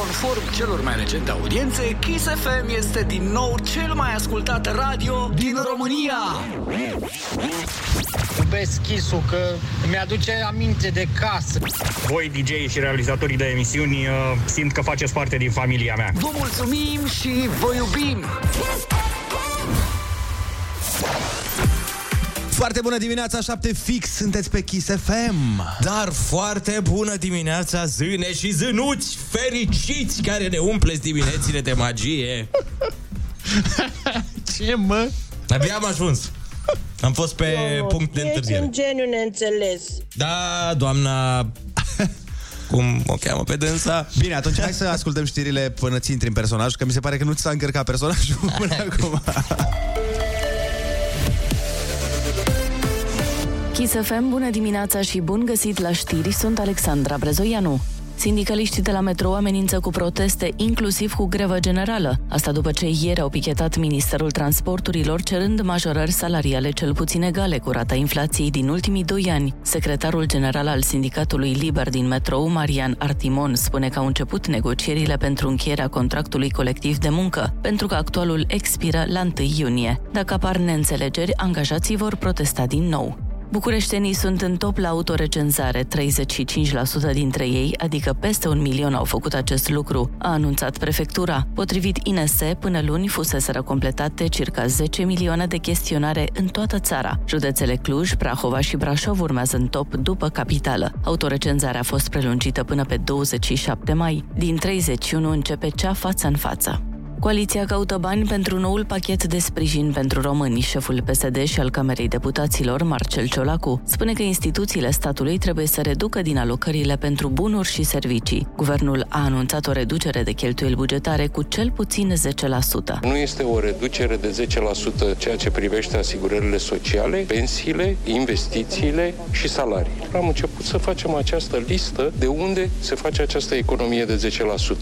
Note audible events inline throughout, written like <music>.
Conform celor mai recente audiențe, Kiss FM este din nou cel mai ascultat radio din România. Iubesc kiss că mi-aduce aminte de casă. Voi, DJ și realizatorii de emisiuni, uh, simt că faceți parte din familia mea. Vă mulțumim și vă iubim! Foarte bună dimineața, 7 fix, sunteți pe Kiss FM. Dar foarte bună dimineața, zâne și zânuți fericiți care ne umpleți diminețile de magie. <laughs> Ce, mă? Abia am ajuns. Am fost pe Mamă, punct de ești întârziere. un geniu neînțeles. Da, doamna... Cum o cheamă pe dânsa? Bine, atunci hai să ascultăm știrile până ți intri în personaj, că mi se pare că nu ți s-a încărcat personajul <laughs> până acum. Kiss FM, bună dimineața și bun găsit la știri, sunt Alexandra Brezoianu. Sindicaliștii de la metrou amenință cu proteste, inclusiv cu grevă generală. Asta după ce ieri au pichetat Ministerul Transporturilor cerând majorări salariale cel puțin egale cu rata inflației din ultimii doi ani. Secretarul general al Sindicatului Liber din metrou, Marian Artimon, spune că au început negocierile pentru încheierea contractului colectiv de muncă, pentru că actualul expiră la 1 iunie. Dacă apar neînțelegeri, angajații vor protesta din nou. Bucureștenii sunt în top la autorecenzare, 35% dintre ei, adică peste un milion, au făcut acest lucru, a anunțat prefectura. Potrivit INS, până luni fuseseră completate circa 10 milioane de chestionare în toată țara. Județele Cluj, Prahova și Brașov urmează în top după capitală. Autorecenzarea a fost prelungită până pe 27 mai. Din 31 începe cea față în față. Coaliția caută bani pentru noul pachet de sprijin pentru români. Șeful PSD și al Camerei Deputaților, Marcel Ciolacu, spune că instituțiile statului trebuie să reducă din alocările pentru bunuri și servicii. Guvernul a anunțat o reducere de cheltuieli bugetare cu cel puțin 10%. Nu este o reducere de 10% ceea ce privește asigurările sociale, pensiile, investițiile și salarii. Am început să facem această listă de unde se face această economie de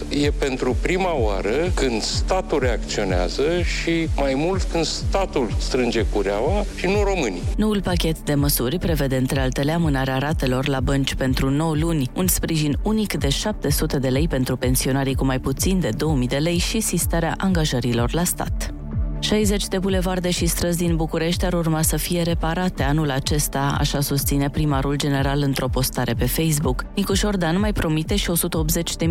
10%. E pentru prima oară când statul reacționează și mai mult când statul strânge cureaua și nu românii. Noul pachet de măsuri prevede între altele amânarea ratelor la bănci pentru 9 luni, un sprijin unic de 700 de lei pentru pensionarii cu mai puțin de 2000 de lei și sistarea angajărilor la stat. 60 de bulevarde și străzi din București ar urma să fie reparate anul acesta, așa susține primarul general într-o postare pe Facebook. Nicuș Șordan mai promite și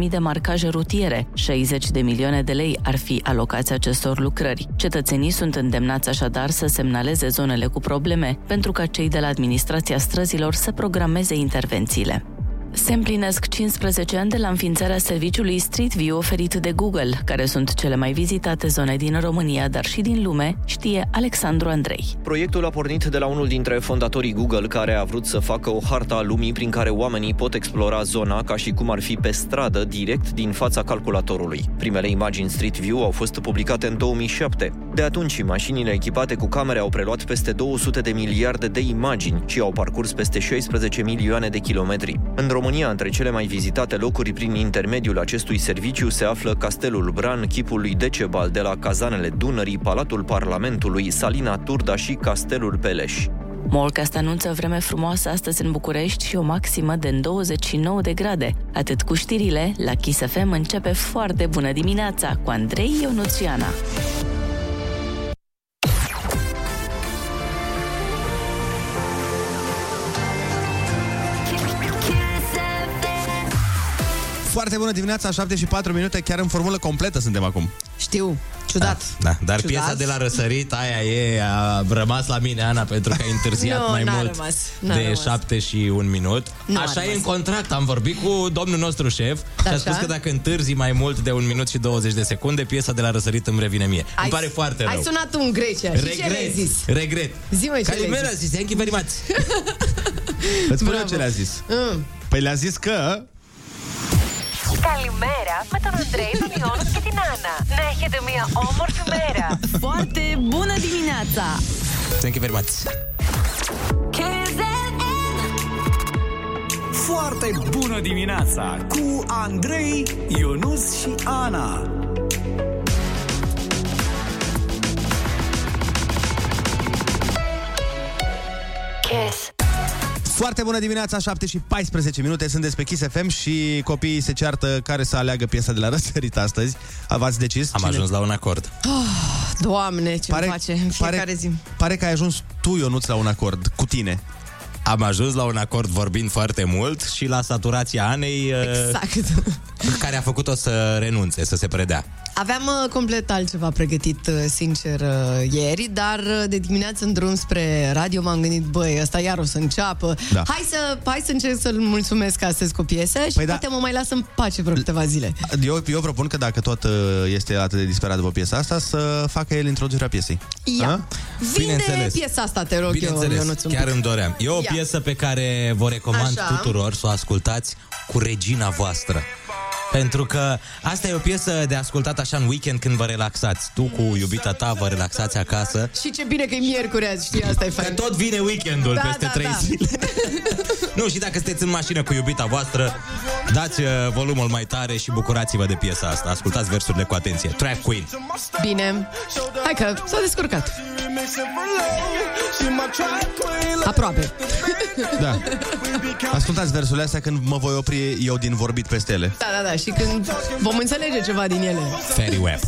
180.000 de marcaje rutiere. 60 de milioane de lei ar fi alocați acestor lucrări. Cetățenii sunt îndemnați așadar să semnaleze zonele cu probleme, pentru ca cei de la administrația străzilor să programeze intervențiile. Se împlinesc 15 ani de la înființarea serviciului Street View oferit de Google, care sunt cele mai vizitate zone din România, dar și din lume, știe Alexandru Andrei. Proiectul a pornit de la unul dintre fondatorii Google, care a vrut să facă o hartă a lumii prin care oamenii pot explora zona ca și cum ar fi pe stradă, direct din fața calculatorului. Primele imagini Street View au fost publicate în 2007. De atunci, mașinile echipate cu camere au preluat peste 200 de miliarde de imagini și au parcurs peste 16 milioane de kilometri. În România, între cele mai vizitate locuri prin intermediul acestui serviciu se află Castelul Bran, chipul lui Decebal de la Cazanele Dunării, Palatul Parlamentului, Salina Turda și Castelul Peleș. Morcast anunță vreme frumoasă astăzi în București și o maximă de 29 de grade. Atât cu știrile, la Kiss FM începe foarte bună dimineața cu Andrei Ionuțiana. Foarte bună dimineața, 7 și 4 minute, chiar în formulă completă suntem acum. Știu, ciudat. Da, dar Ciudat. piesa de la răsărit, aia e, a rămas la mine, Ana, pentru că ai întârziat <laughs> Nu, mai n-a mult rămas, n-a de rămas. 7 și un minut. Nu a Așa e rămas. în contract, am vorbit cu domnul nostru șef și a Așa? spus că dacă întârzi mai mult de un minut și 20 de secunde, piesa de la răsărit îmi revine mie. Îmi pare foarte rău. Ai sunat tu în Grecia. Și ce le-ai Regret, zis? regret. Zi-mă ce Calimera, le-ai zis. zis, thank you very much. <laughs> Îți spun eu Bravo. ce le-a zis. Mm. Păi le-a zis că Καλημέρα με τον Αντρέη, τον <laughs> Ιόνο και την Άννα. Να έχετε μια όμορφη μέρα. Foarte bună dimineața! Thank you very much. Foarte bună dimineața cu Andrei, Ionus și Ana. Kiss. Foarte bună dimineața, 7 și 14 minute, sunteți pe Kiss FM și copiii se ceartă care să aleagă piesa de la răsărit astăzi. V-ați decis? Am ajuns la un acord. Oh, doamne, ce pare, face în fiecare pare, zi. Pare că ai ajuns tu, Ionuț, la un acord cu tine. Am ajuns la un acord vorbind foarte mult și la saturația Anei, uh, Exact. care a făcut-o să renunțe, să se predea. Aveam uh, complet altceva pregătit, uh, sincer, uh, ieri, dar uh, de dimineață în drum spre radio m-am gândit, băi, ăsta iar o să înceapă. Da. Hai, să, hai să încerc să-l mulțumesc astăzi cu piesă și Păi da. poate mă mai lasă în pace vreo câteva zile. Eu, eu propun că dacă tot uh, este atât de disperat după piesa asta, să facă el introducerea piesei. Ia. A? Vinde Bineînțeles. piesa asta, te rog eu, Bineînțeles, Ionuț, un chiar pic. îmi doream. E o Ia. piesă pe care vă recomand Așa. tuturor să o ascultați cu regina voastră. Pentru că asta e o piesă de ascultat așa în weekend când vă relaxați. Tu cu iubita ta vă relaxați acasă. Și ce bine că e miercuri azi, știi, asta e Că fain. tot vine weekendul Da, peste da, trei da. zile. <laughs> nu, și dacă sunteți în mașină cu iubita voastră, dați uh, volumul mai tare și bucurați-vă de piesa asta. Ascultați versurile cu atenție. Track Queen. Bine. Hai că s-a descurcat. Aproape. Da. Ascultați versurile astea când mă voi opri eu din vorbit peste ele. Da, da, da. Și când vom înțelege ceva din ele. Fairy Web.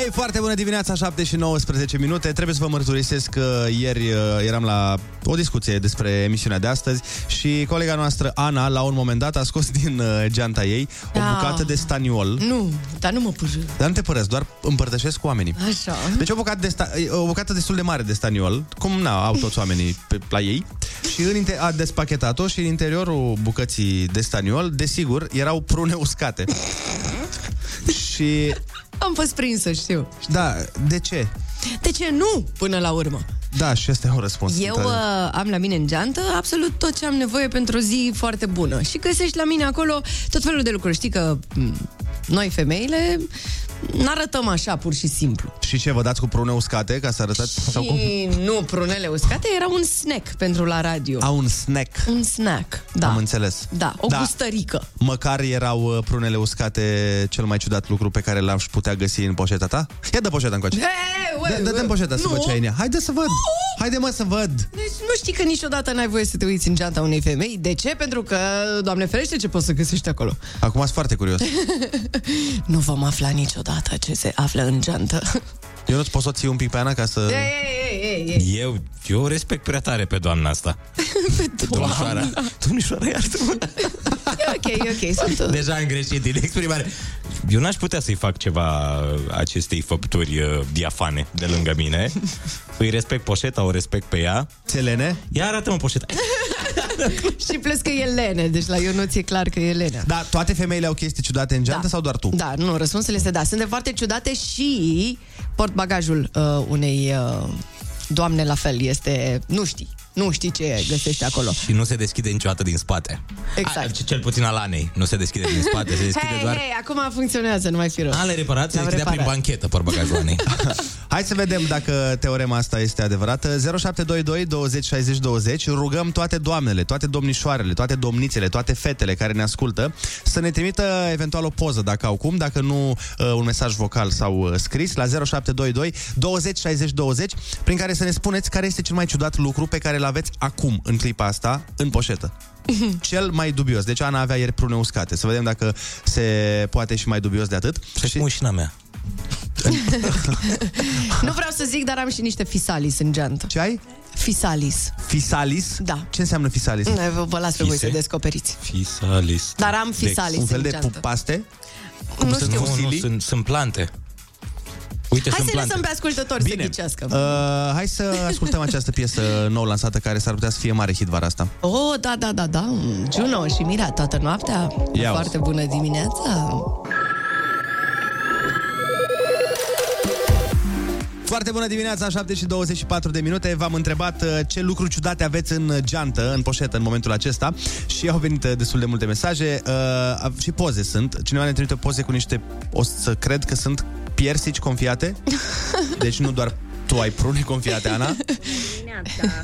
Hei, foarte bună dimineața, 7 și 19 minute. Trebuie să vă mărturisesc că ieri uh, eram la o discuție despre emisiunea de astăzi și colega noastră, Ana, la un moment dat a scos din uh, geanta ei o Da. bucată de staniol. Nu, dar nu mă pârâ. Dar nu te părăsc, doar împărtășesc cu oamenii. Așa. Deci o bucată, de sta- o bucată destul de mare de staniol, cum na, au toți oamenii pe, la ei, și în inter- a despachetat-o și în interiorul bucății de staniol, desigur, erau prune uscate. <laughs> și Am fost prinsă, știu. da, de ce? De ce nu, până la urmă? Da, și ăsta e un răspuns. Eu Tare. uh, am la mine în geantă absolut tot ce am nevoie pentru o zi foarte bună. Și găsești la mine acolo tot felul de lucruri. Știi că m, noi, femeile, n-arătăm așa, pur și simplu. Și ce, vă dați cu prune uscate ca să arătați? Sau cum? Și nu prunele uscate, era un snack pentru la radio. A, un snack. Un snack, da. Am înțeles. Da, o Da. gustărică. Măcar erau uh, prunele uscate cel mai ciudat lucru pe care l-aș putea găsi în poșeta ta? Ia dă poșeta încoace. Hey, Dă, dă-te în poșeta să nu. văd ce ai în ea. Haide să văd. Haide mă să văd. Deci nu știi că niciodată n-ai voie să te uiți în geanta unei femei? De ce? Pentru că, Doamne ferește, ce poți să găsești acolo? Acum sunt foarte curios. <laughs> Nu vom afla niciodată ce se află în geantă. Eu nu-ți pot să o ții un pic pe Ana ca să... Ei, ei, ei, ei, ei. Eu, eu respect prea tare pe doamna asta. <laughs> Domnișoara. Domnișoara, iartă-mă. <laughs> E ok, e ok. Sunt, uh, Deja am greșit din exprimare. Eu n-aș putea să-i fac ceva acestei făpturi uh, diafane de lângă mine. <laughs> Îi respect poșeta, o respect pe ea. Selene? Ia arată-mă poșeta. <laughs> și plus că e lene, deci la eu nu ți-e clar că e lene. Da, toate femeile au chestii ciudate în geantă sau doar tu? Da, nu, răspunsul este da. Sunt de foarte ciudate și port bagajul uh, unei uh, doamne la fel. Este, nu știi, nu știi ce găsești acolo. Și nu se deschide niciodată din spate. Exact. A, ce- cel puțin al Anei. Nu se deschide din spate, se deschide Hei, doar... hei, acum funcționează, nu mai fi rău. Ale reparat, se L-am deschidea prin reparat. banchetă portbagajul Anei. <laughs> Hai să vedem dacă teorema asta este adevărată. 0722 20 60 20. Rugăm toate doamnele, toate domnișoarele, toate domnițele, toate fetele care ne ascultă să ne trimită eventual o poză dacă au cum, dacă nu uh, un mesaj vocal sau uh, scris la 0722 20 60 20 prin care să ne spuneți care este cel mai ciudat lucru pe care îl aveți acum în clipa asta în poșetă. <laughs> Cel mai dubios. Deci Ana avea ieri prune uscate. Să vedem dacă se poate și mai dubios de atât. Și mușina mea. <laughs> Nu vreau să zic, dar am și niște fisalis în geantă. Ce ai? Fisalis. Fisalis? Da. Ce înseamnă fisalis? Ne, vă, vă las pe voi Fise? să descoperiți. Fisalis. Dar am fisalis Un fel în de geantă. paste? Nu sunt știu. Nu, nu, fusilii? sunt, sunt plante. Uite, Hai sunt să plante. lăsăm pe ascultători să ghicească. Uh, hai să ascultăm această piesă nou lansată care s-ar putea să fie mare hit vara asta. Oh, da, da, da, da. Juno și Mira toată noaptea. Ia Foarte bună dimineața. Foarte bună dimineața, 7 și 24 de minute. V-am întrebat uh, ce lucruri ciudate aveți în geantă, în poșetă, în momentul acesta și au venit uh, destul de multe mesaje uh, și poze sunt. Cineva ne trimite poze cu niște, o să cred că sunt piersici confiate. <laughs> Deci nu doar tu ai prune confiate, Ana. dimineața.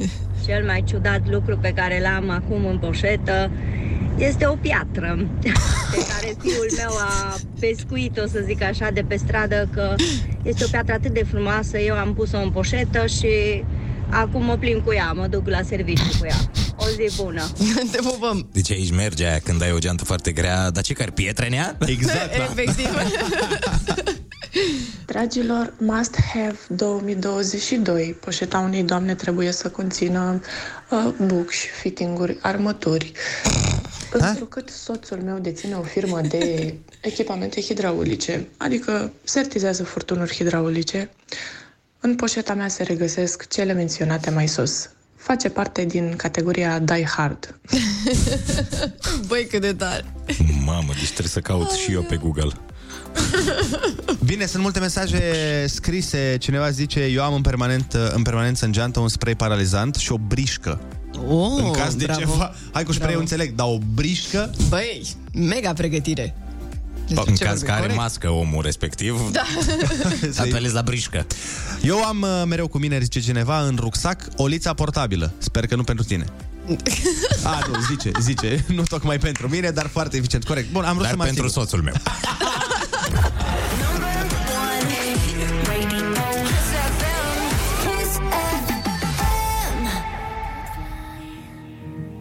Cel mai ciudat lucru pe care l-am acum în poșetă este o piatră <laughs> pe care fiul meu a pescuit-o, să zic așa, de pe stradă, că este o piatră atât de frumoasă. Eu am pus-o în poșetă și acum mă plimb cu ea, mă duc la serviciu cu ea. O zi bună! <laughs> Te pupăm! Deci aici merge aia când ai o geantă foarte grea, dar ce care pietre în ea? <laughs> Exact, Efectiv. <laughs> Dragilor, must have 2022. Poșeta unei doamne trebuie să conțină uh, bucși, fittinguri, armături. Întrucât soțul meu deține o firmă de echipamente hidraulice, adică sertizează furtunuri hidraulice, în poșeta mea se regăsesc cele menționate mai sus. Face parte din categoria Die Hard. <laughs> Băi, cât de tare! Mamă, deci trebuie să caut și eu pe Google. <laughs> Bine, sunt multe mesaje scrise. Cineva zice, eu am în, permanent, în permanență în geantă un spray paralizant și o brișcă. Oh, în caz de bravo. ceva... Hai cu spray Bravo. înțeleg, dar o brișcă... Băi, mega pregătire. În ce caz vorbim, că are corect? mască omul respectiv, Da. <laughs> apelezi la brișcă. Eu am uh, mereu cu mine, zice cineva, în rucsac, o lița portabilă. Sper că nu pentru tine. <laughs> A, nu, zice, zice. Nu tocmai pentru mine, dar foarte eficient. Corect. Bun, am vrut Dar să mă pentru asigur. soțul meu. <laughs>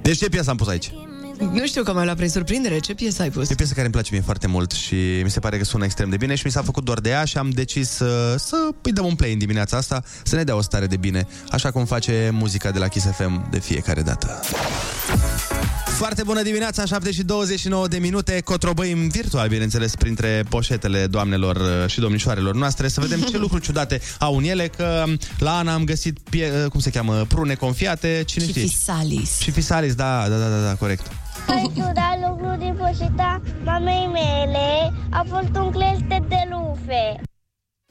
Deci ce piesă am pus aici? Nu știu că m-ai luat prin surprindere. Ce piesă ai pus? E o piesă care îmi place mie foarte mult și mi se pare că sună extrem de bine și mi s-a făcut doar de ea și am decis să, să îi dăm un play în dimineața asta, să ne dea o stare de bine, așa cum face muzica de la Kiss FM de fiecare dată. Foarte bună dimineața, 7 și 29 de minute, cotrobăim virtual, bineînțeles, printre poșetele doamnelor uh, și domnișoarelor noastre, să vedem ce <laughs> lucruri ciudate au în ele, că la Ana am găsit, pie, uh, cum se cheamă, prune confiate, cine știe? Chifisalis. Și fisalis, da, da, da, da, da, corect. Ai ciudat lucru din poșeta mamei mele a fost un clește de lufe.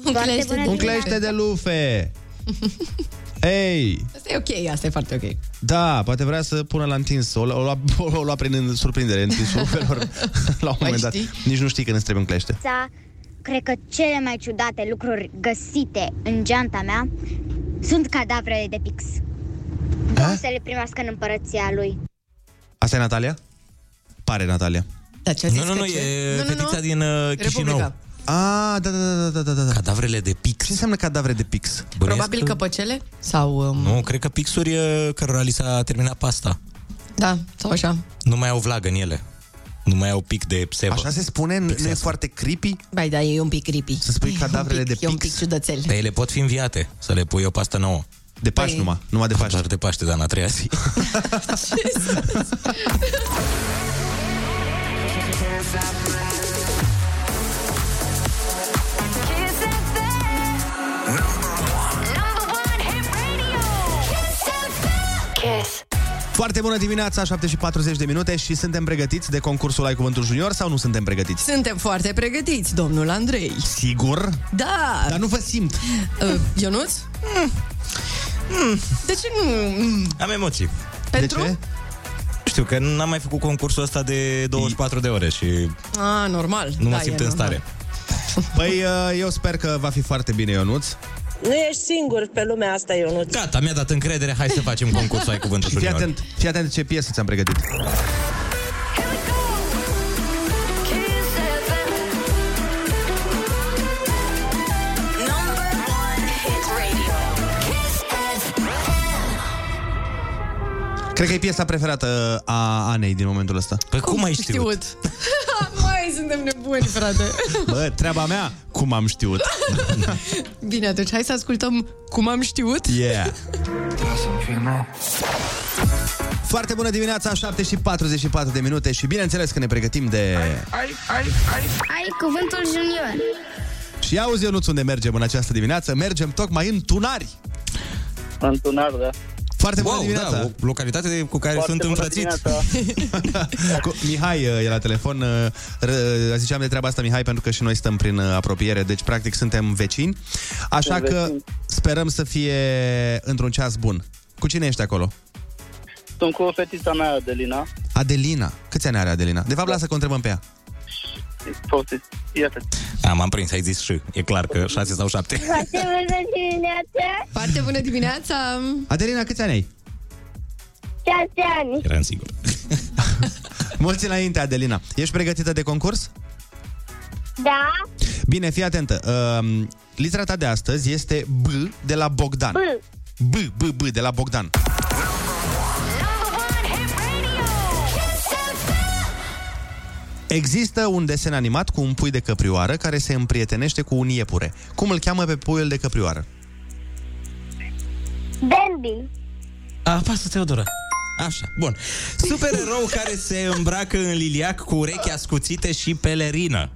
Un clește de Un clește de lufe! <laughs> Ei, Asta e ok, asta e foarte ok. Da, poate vrea să pună la întins. O, o, lua, <laughs> o lua prin surprindere întinsul <laughs> rufelor la un moment dat. Nici nu știi când îți trebuie un clește. Sa, cred că cele mai ciudate lucruri găsite în geanta mea sunt cadavrele de pix. Vreau să le primească în împărăția lui. Asta e Natalia? Pare Natalia. Da, ce Nu, nu, nu, e fetița din uh, Chișinău. Ah, da, da, da, da, da, da. Cadavrele de pix. Ce înseamnă cadavre de pix? Probabil căpăcele? Sau... Um, Nu, cred că pixuri uh, cărora li s-a terminat pasta. Da, sau așa. Nu mai au vlagă în ele. Nu mai au pic de psevă. Așa se spune? Nu e foarte creepy? Bai, da, e un pic creepy. Să spui <laughs> E un cadavrele pic- de E un pix? pic ciudățel. Dar ele pot fi înviate, să le pui o pastă nouă. De Paști Păi- numai, numai de Paști. Doar de Paște, dar în a treia zi. Kiss. Foarte bună dimineața, 7 și 40 de minute și suntem pregătiți de concursul Ai Cuvântul Junior sau nu suntem pregătiți? Suntem foarte pregătiți, domnul Andrei. Sigur? Da. Dar nu vă simt. Uh, Ionuț? Mm. De ce nu? Mm. Am emoții. Pentru? De ce? Știu că n-am mai făcut concursul ăsta de 24 de ore și A, normal. nu mă da, simt e în normal. stare. <laughs> Păi uh, eu sper că va fi foarte bine, Ionuț. Nu ești singur pe lumea asta, Ionuț. Gata, mi-a dat încredere, hai să facem concursul Ai Cuvântul Și fii Junior. atent, fii atent ce piesă ți-am pregătit. Cred că e piesa preferată a Anei din momentul ăsta. Păi cum ai Știut. <laughs> Mai suntem nebuni, frate. Bă, treaba mea, cum am știut. <laughs> Bine, atunci hai să ascultăm cum am știut. Yeah. Foarte bună dimineața, 7 și 44 de minute și bineînțeles că ne pregătim de... Ai, ai, ai. Ai cuvântul junior. Și auzi, Ionuț, unde mergem în această dimineață? Mergem tocmai în Tunari. În Tunar, da. Foarte bună Wow, dimineața! da, o localitate cu care Foarte sunt bună înfrățiți. dimineața. <laughs> Cu Mihai uh, e la telefon. uh, ră- Ziceam de treaba asta, Mihai, pentru că și noi stăm prin uh, apropiere, deci practic suntem vecini. Așa Suntem că vecini. sperăm să fie într-un ceas bun. Cu cine ești acolo? Sunt cu fetița mea, Adelina. Adelina. Câți ani are Adelina? De fapt, lasă că o întrebăm pe ea. Poftiți. Iată. Am, am prins, ai zis și. E clar că 6 sau 7. Foarte bună dimineața. Foarte bună dimineața! Adelina, câți ani ai? șase ani. Eram sigur. <laughs> Mulți înainte, Adelina. Ești pregătită de concurs? Da, Bine, fii atentă. Uh, litera ta de astăzi este B de la Bogdan. B. B, B, B de la Bogdan. Există un desen animat cu un pui de căprioară care se împrietenește cu un iepure. Cum îl cheamă pe puiul de căprioară? Bambi. Apasă, Teodora. Așa, bun. Supererou care se îmbracă în liliac cu urechi ascuțite și pelerină.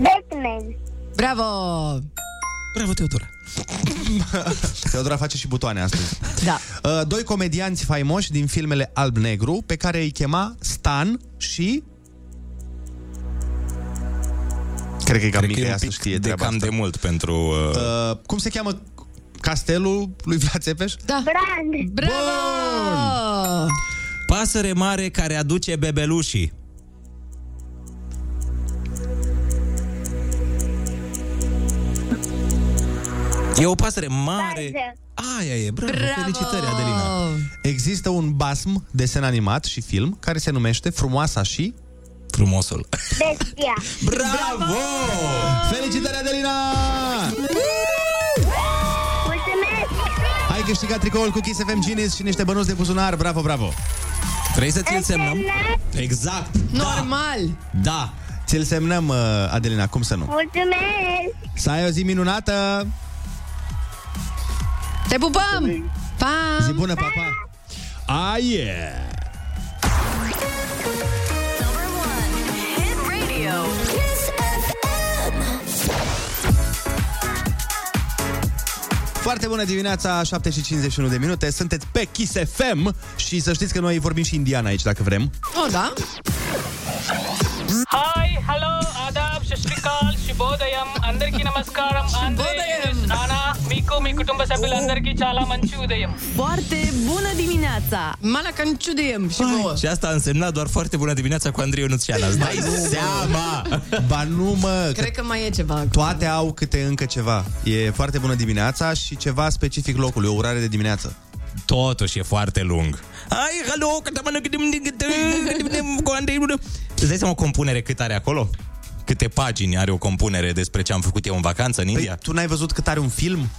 Batman. Bravo! Bravo, Teodora. <laughs> Teodora face și butoane astăzi. Da. Uh, Doi comedianți faimoși din filmele Alb-Negru, pe care îi chema Stan și... Cred că e cam Cred mică că e ea un să pic știe de treaba cam asta. de mult pentru... Uh... Uh, cum se cheamă castelul lui Vlad Țepeș? Da. Brand. Bravo! Pasăre mare care aduce bebelușii. E o pasăre mare. Aia e, bravo, Bravo! felicitări, Adelina. Există un basm desen animat și film care se numește Frumoasa și... Frumosul. Bestia. <laughs> Bravo! Felicitări, Adelina! Mulțumesc. Ai câștigat tricoul cu Kiss FM Genius și niște bănuți de buzunar. Bravo, bravo! Vrei să ți-l semnăm? Exact. Normal. Da. Ți-l semnăm, uh, Adelina, cum să nu? Mulțumesc. Să ai o zi minunată! Te pupăm! Pa! Zi bună, papa! Ah, yeah! Foarte bună dimineața, 7 și 51 de minute. Sunteți pe Kiss FM și să știți că noi vorbim și indian aici, dacă vrem. Oh, da? కుటుంబ సభ్యులందరికీ చాలా మంచి ఉదయం Foarte bună dimineața! Malacan ciudiem și vouă. Și asta a însemnat doar foarte bună dimineața cu Andrei Ionuțian. Îți dai seama? <laughs> Ba nu, mă! Că Cred că mai e ceva. acolo. toate au câte încă ceva. E foarte bună dimineața și ceva specific locului, o urare de dimineață. Totuși e foarte lung. Hai, halo, că te-am cu Andrei Îți dai seama o compunere cât are acolo? Câte pagini are o compunere despre ce am făcut eu în vacanță în India? Păi, tu n-ai văzut cât are un film?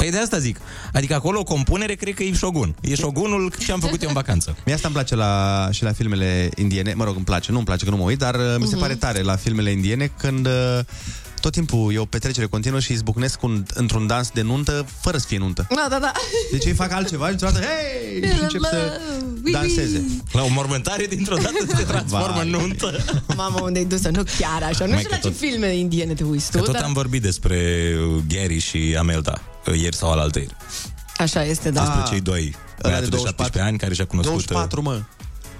Păi de asta zic. Adică acolo o compunere cred că e Shogun. E Shogunul ce am făcut eu în vacanță. Mie asta îmi place la, și la filmele indiene. Mă rog, îmi place, nu îmi place că nu mă uit, dar uh, mi se Mhm. pare tare la filmele indiene când uh, tot timpul e o petrecere continuă și izbucnesc un, într-un dans de nuntă fără să fie nuntă. Da, da, da. Deci ei fac altceva și dintr-o dată, hei, și încep să danseze. La o mormântare dintr-o dată se transformă Vai. în nuntă. Mamă, unde-ai dus Nu chiar așa. Nu Mai știu că la ce tot- filme indiene te uiți tu, Că tot dar... am vorbit despre uh, Gary și Amelda uh, ieri sau alaltăieri. Așa este, da. Despre cei doi. Ăla de Băiatul de 17 ani care și-a cunoscut... 24, mă.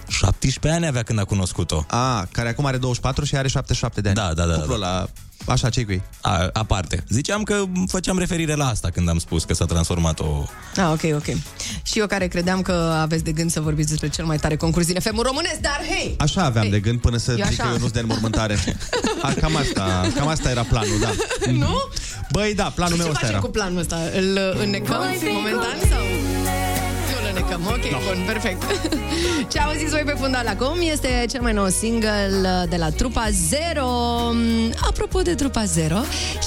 17 ani avea când a cunoscut-o. A, care acum are 24 și are 77 de ani. Da, da, da. Cuplul da. ăla, așa, ce cu ei? A, aparte. Ziceam că făceam referire la asta când am spus că s-a transformat o... Ah, ok, ok. Și eu care credeam că aveți de gând să vorbiți despre cel mai tare concurs din FM românesc, dar hei! Așa aveam Hei. de gând până să Eu zic că așa. eu nu-s de înmormântare. A, <laughs> cam asta, cam asta era planul, da. Nu? Băi, da, planul Și ce meu ăsta facem era. cu planul ăsta? Îl înnecăm momentan sau... Nu îl înnecăm, ok, bun, perfect. <laughs> Ce auziți voi pe fundal acum este cel mai nou single de la Trupa Zero. Apropo de Trupa Zero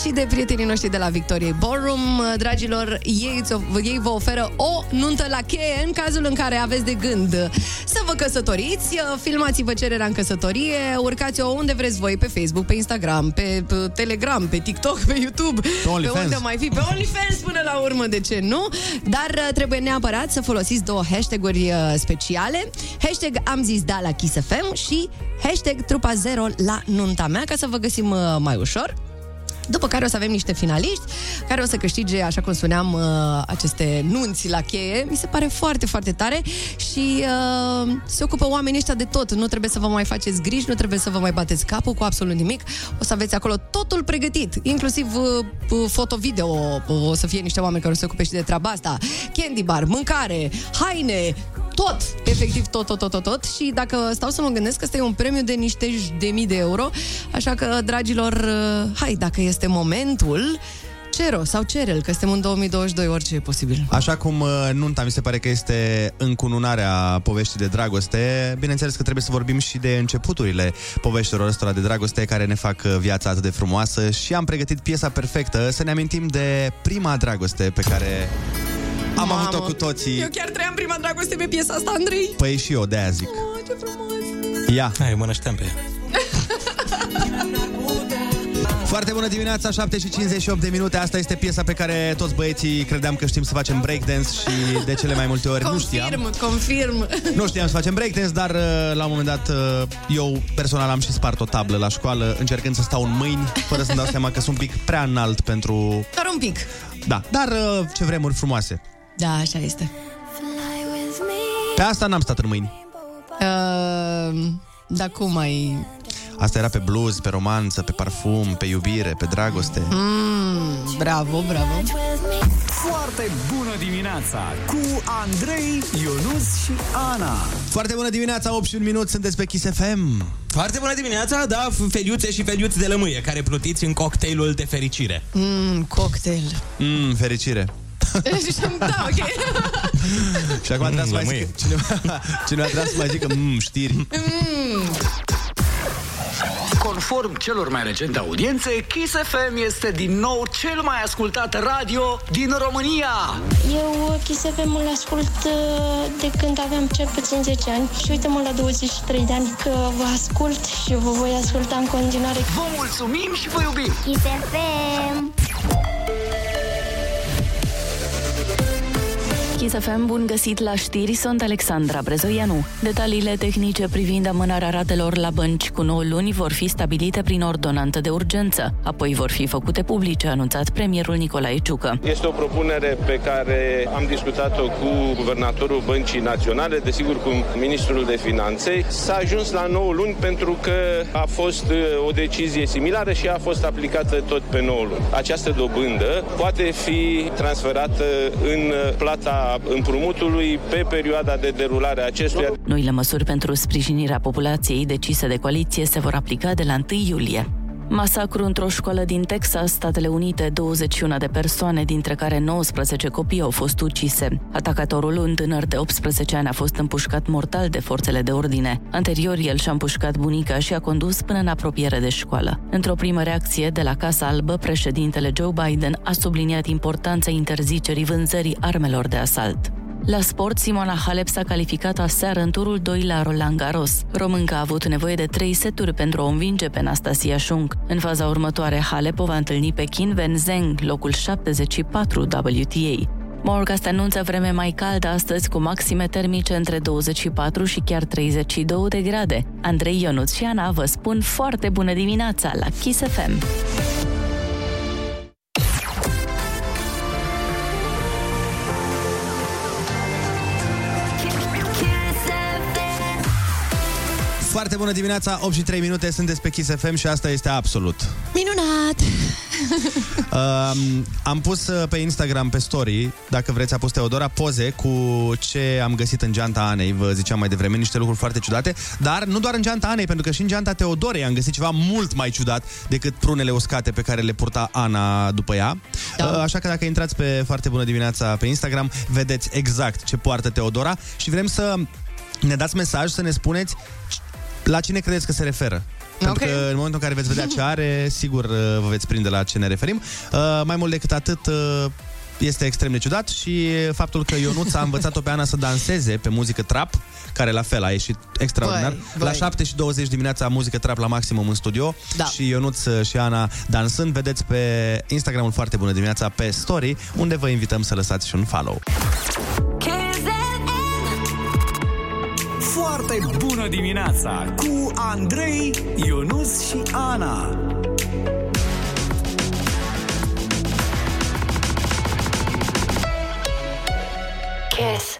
și de prietenii noștri de la Victoriei Ballroom, dragilor, ei, ți- ei vă oferă o nuntă la cheie în cazul în care aveți de gând să vă căsătoriți, filmați-vă cererea în căsătorie, urcați-o unde vreți voi, pe Facebook, pe Instagram, pe pe Telegram, pe TikTok, pe YouTube, pe OnlyFans. unde mai fi, pe OnlyFans până la urmă, de ce nu? Dar uh, trebuie neapărat să folosiți două hashtag-uri uh, speciale. Hashtag am zis da la Kiss FM și hashtag trupa zero la nunta mea, ca să vă găsim uh, mai ușor. După care o să avem niște finaliști care o să câștige, așa cum spuneam, uh, aceste nunți la cheie. Mi se pare foarte, foarte tare și uh, se ocupă oamenii ăștia de tot. Nu trebuie să vă mai faceți griji, nu trebuie să vă mai bateți capul cu absolut nimic. O să aveți acolo totul pregătit, inclusiv uh, uh, foto-video. Uh, O să fie niște oameni care o să se ocupe și de treaba asta. Candy bar, mâncare, haine, tot, efectiv tot, tot, tot, tot, tot. Și dacă stau să mă gândesc că ăsta e un premiu de niște j- de mii de euro, așa că, dragilor, uh, hai, dacă este momentul, Cero sau Cerel, că suntem în 2022, orice e posibil. Așa cum uh, nunta mi se pare că este încununarea poveștii de dragoste, bineînțeles că trebuie să vorbim și de începuturile poveștilor ăstora de dragoste care ne fac uh, viața atât de frumoasă și am pregătit piesa perfectă să ne amintim de prima dragoste pe care am Mamă, avut-o cu toții. Eu chiar trăiam prima dragoste pe piesa asta, Andrei. Păi și eu, de-aia zic. Oh, ce frumos. Ia. Hai, mă nășteam pe ea. <laughs> Foarte bună dimineața, 7 și 58 de minute. Asta este piesa pe care toți băieții credeam că știm să facem breakdance și de cele mai multe ori nu știam. Confirm, confirm. Nu știam să facem breakdance, dar uh, la un moment dat uh, eu personal am și spart o tablă la școală încercând să stau în mâini, fără să-mi dau seama că sunt un pic prea înalt pentru... Doar un pic. Da, dar uh, ce vremuri frumoase. Da, așa este. Pe asta n-am stat în mâini. Uh, dar cum ai... Asta era pe blues, pe romanță, pe parfum, pe iubire, pe dragoste. Mm, bravo, bravo. Foarte bună dimineața cu Andrei, Ionus și Ana. Foarte bună dimineața, 8 și un minut, sunteți pe Kiss FM. Foarte bună dimineața, da, feliuțe și feliuți de lămâie, care plutiți în cocktailul de fericire. Mm, cocktail. Mm, fericire. Da, ok. Și acum trebuie să mai lămâie. zic cineva, cineva trebuie să mai zică mm, știri. Mm. Conform celor mai recente audiențe, Kiss FM este din nou cel mai ascultat radio din România. Eu Kiss FM-ul ascult uh, de când aveam cel puțin 10 ani și uite-mă la 23 de ani că vă ascult și vă voi asculta în continuare. Vă mulțumim și vă iubim! Kiss FM! Kiss FM, bun găsit la știri, sunt Alexandra Brezoianu. Detaliile tehnice privind amânarea ratelor la bănci cu 9 luni vor fi stabilite prin ordonantă de urgență, apoi vor fi făcute publice, a anunțat premierul Nicolae Ciucă. Este o propunere pe care am discutat-o cu guvernatorul Băncii Naționale, desigur cu ministrul de finanțe. S-a ajuns la 9 luni pentru că a fost uh, o decizie similară și a fost aplicată tot pe 9 luni. Această dobândă poate fi transferată în uh, plata împrumutului pe perioada de derulare a acestuia. Noile măsuri pentru sprijinirea populației decise de coaliție se vor aplica de la 1 iulie. Masacru într-o școală din Texas, Statele Unite, 21 de persoane, dintre care 19 copii au fost ucise. Atacatorul, un tânăr de 18 ani, a fost împușcat mortal de forțele de ordine. Anterior, el și-a împușcat bunica și a condus până în apropiere de școală. Într-o primă reacție de la Casa Albă, președintele Joe Biden a subliniat importanța interzicerii vânzării armelor de asalt. La sport, Simona Halep s-a calificat aseară în turul 2 la Roland Garros. Românca a avut nevoie de 3 seturi pentru a o învinge pe Anastasia Șung. În faza următoare, Halep o va întâlni pe Qin Wen Zheng, locul 74 WTA. Morgast anunță vreme mai caldă astăzi cu maxime termice între 24 și chiar 32 de grade. Andrei Ionuț și Ana vă spun foarte bună dimineața la Kiss FM. Foarte bună dimineața, 8 și 3 minute, sunteți pe Kiss FM și asta este absolut. Minunat! <laughs> Um, am pus uh, pe Instagram, pe story, dacă vreți, a pus Teodora poze cu ce am găsit în geanta Anei, vă ziceam mai devreme, niște lucruri foarte ciudate, dar nu doar în geanta Anei, pentru că și în geanta Teodorei am găsit ceva mult mai ciudat decât prunele uscate pe care le purta Ana după ea. Da. Uh, așa că dacă intrați pe Foarte Bună Dimineața pe Instagram, vedeți exact ce poartă Teodora și vrem să ne dați mesaj să ne spuneți la cine credeți că se referă. Pentru că în momentul în care veți vedea ce are, <laughs> sigur uh, vă veți prinde la ce ne referim. Uh, mai mult decât atât, uh, este extrem de ciudat și faptul că Ionuț a învățat-o pe Ana să danseze pe muzică trap, care la fel a ieșit extraordinar. Băi, La băi. 7 și 20 dimineața muzică trap la maximum în studio Da. și Ionuț și Ana dansând. Vedeți pe Instagramul foarte bună dimineața pe story, unde vă invităm să lăsați și un follow. Foarte bună dimineața cu Andrei, Ionus și Ana. Kiss.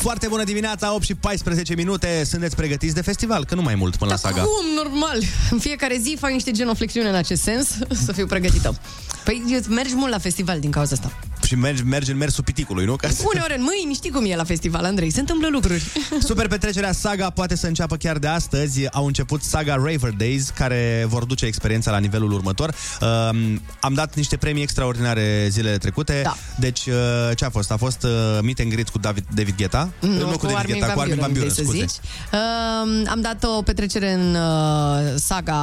Foarte bună dimineața, 8 și 14 minute. Sunteți pregătiți de festival, că nu mai mult până la saga. Cum, normal. În fiecare zi fac niște genoflexiune în acest sens, <laughs> să fiu pregătită. Păi eu- mergi mult la festival din cauza asta. Și mergi, mergi în mersul piticului, nu? Ca să... Uneori în mâini, știi cum e la festival, Andrei, se întâmplă lucruri. <laughs> Super petrecerea Saga poate să înceapă chiar de astăzi. Au început Saga Raver Days, care vor duce experiența la nivelul următor. Uh, am dat niște premii extraordinare zilele trecute. Da. Deci, uh, ce a fost? A fost uh, meet and greet cu David, David Guetta. Nu, cu cu David Armin Guetta, Van cu Armin Van Buuren, Buuren, vrei să scuze. zici. Uh, am dat o petrecere în uh, saga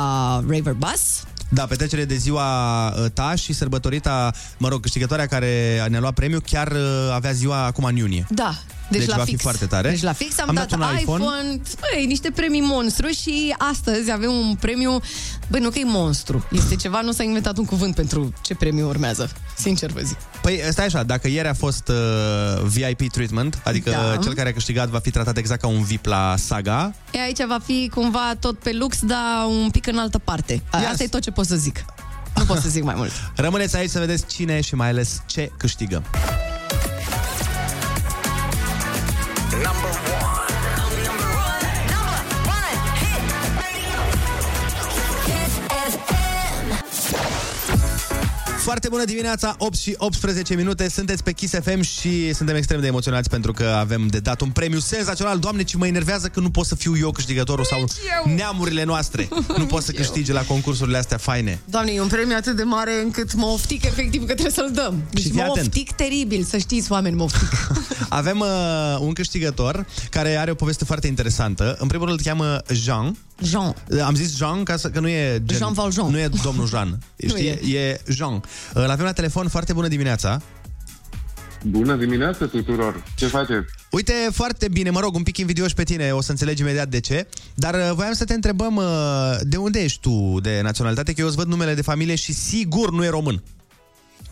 Raver Bus. Da, petrecere de ziua uh, ta și sărbătorita, mă rog, câștigătoarea care ne-a luat premiu chiar uh, avea ziua acum în iunie. Da. Deci, Deci la va fi fix. foarte tare. Deci la fix am, Am dat, dat un iPhone. iPhone. Băi, niște premii monstru și astăzi avem un premiu... Băi, nu că e monstru. Este <laughs> ceva, nu s-a inventat un cuvânt pentru ce premiu urmează. Sincer vă zic. Păi stai așa, dacă ieri a fost uh, VIP treatment, adică Da. cel care a câștigat va fi tratat exact ca un VIP la saga, E, aici va fi cumva tot pe lux, dar un pic în altă parte. A, Asta e tot ce pot să zic. Nu pot să zic mai mult. <laughs> rămâneți aici să vedeți cine și mai ales ce number Foarte bună dimineața, 8 și 18 minute, sunteți pe Kiss FM și suntem extrem de emoționați pentru că avem de dat un premiu senzațional. Doamne, ce mă enervează că nu pot să fiu eu câștigătorul sau eu. neamurile noastre. <laughs> Nu pot să câștige la concursurile astea faine. Doamne, e un premiu atât de mare încât mă oftic efectiv că trebuie să-l dăm. Deci Și fii mă atent. oftic teribil, să știți, oameni, mă oftic. <laughs> Avem uh, un câștigător care are o poveste foarte interesantă. În primul rând îl cheamă Jean. Jean. Am zis Jean ca să, că nu e gen, Jean Valjean. Nu e domnul Jean. <laughs> Știi? e. e Jean. Îl avem la telefon. Foarte bună dimineața. Bună dimineața tuturor! Ce faceți? Uite, foarte bine, mă rog, un pic invidioși pe tine, o să înțelegi imediat de ce, dar uh, voiam să te întrebăm uh, de unde ești tu de naționalitate, că eu îți văd numele de familie și sigur nu e român.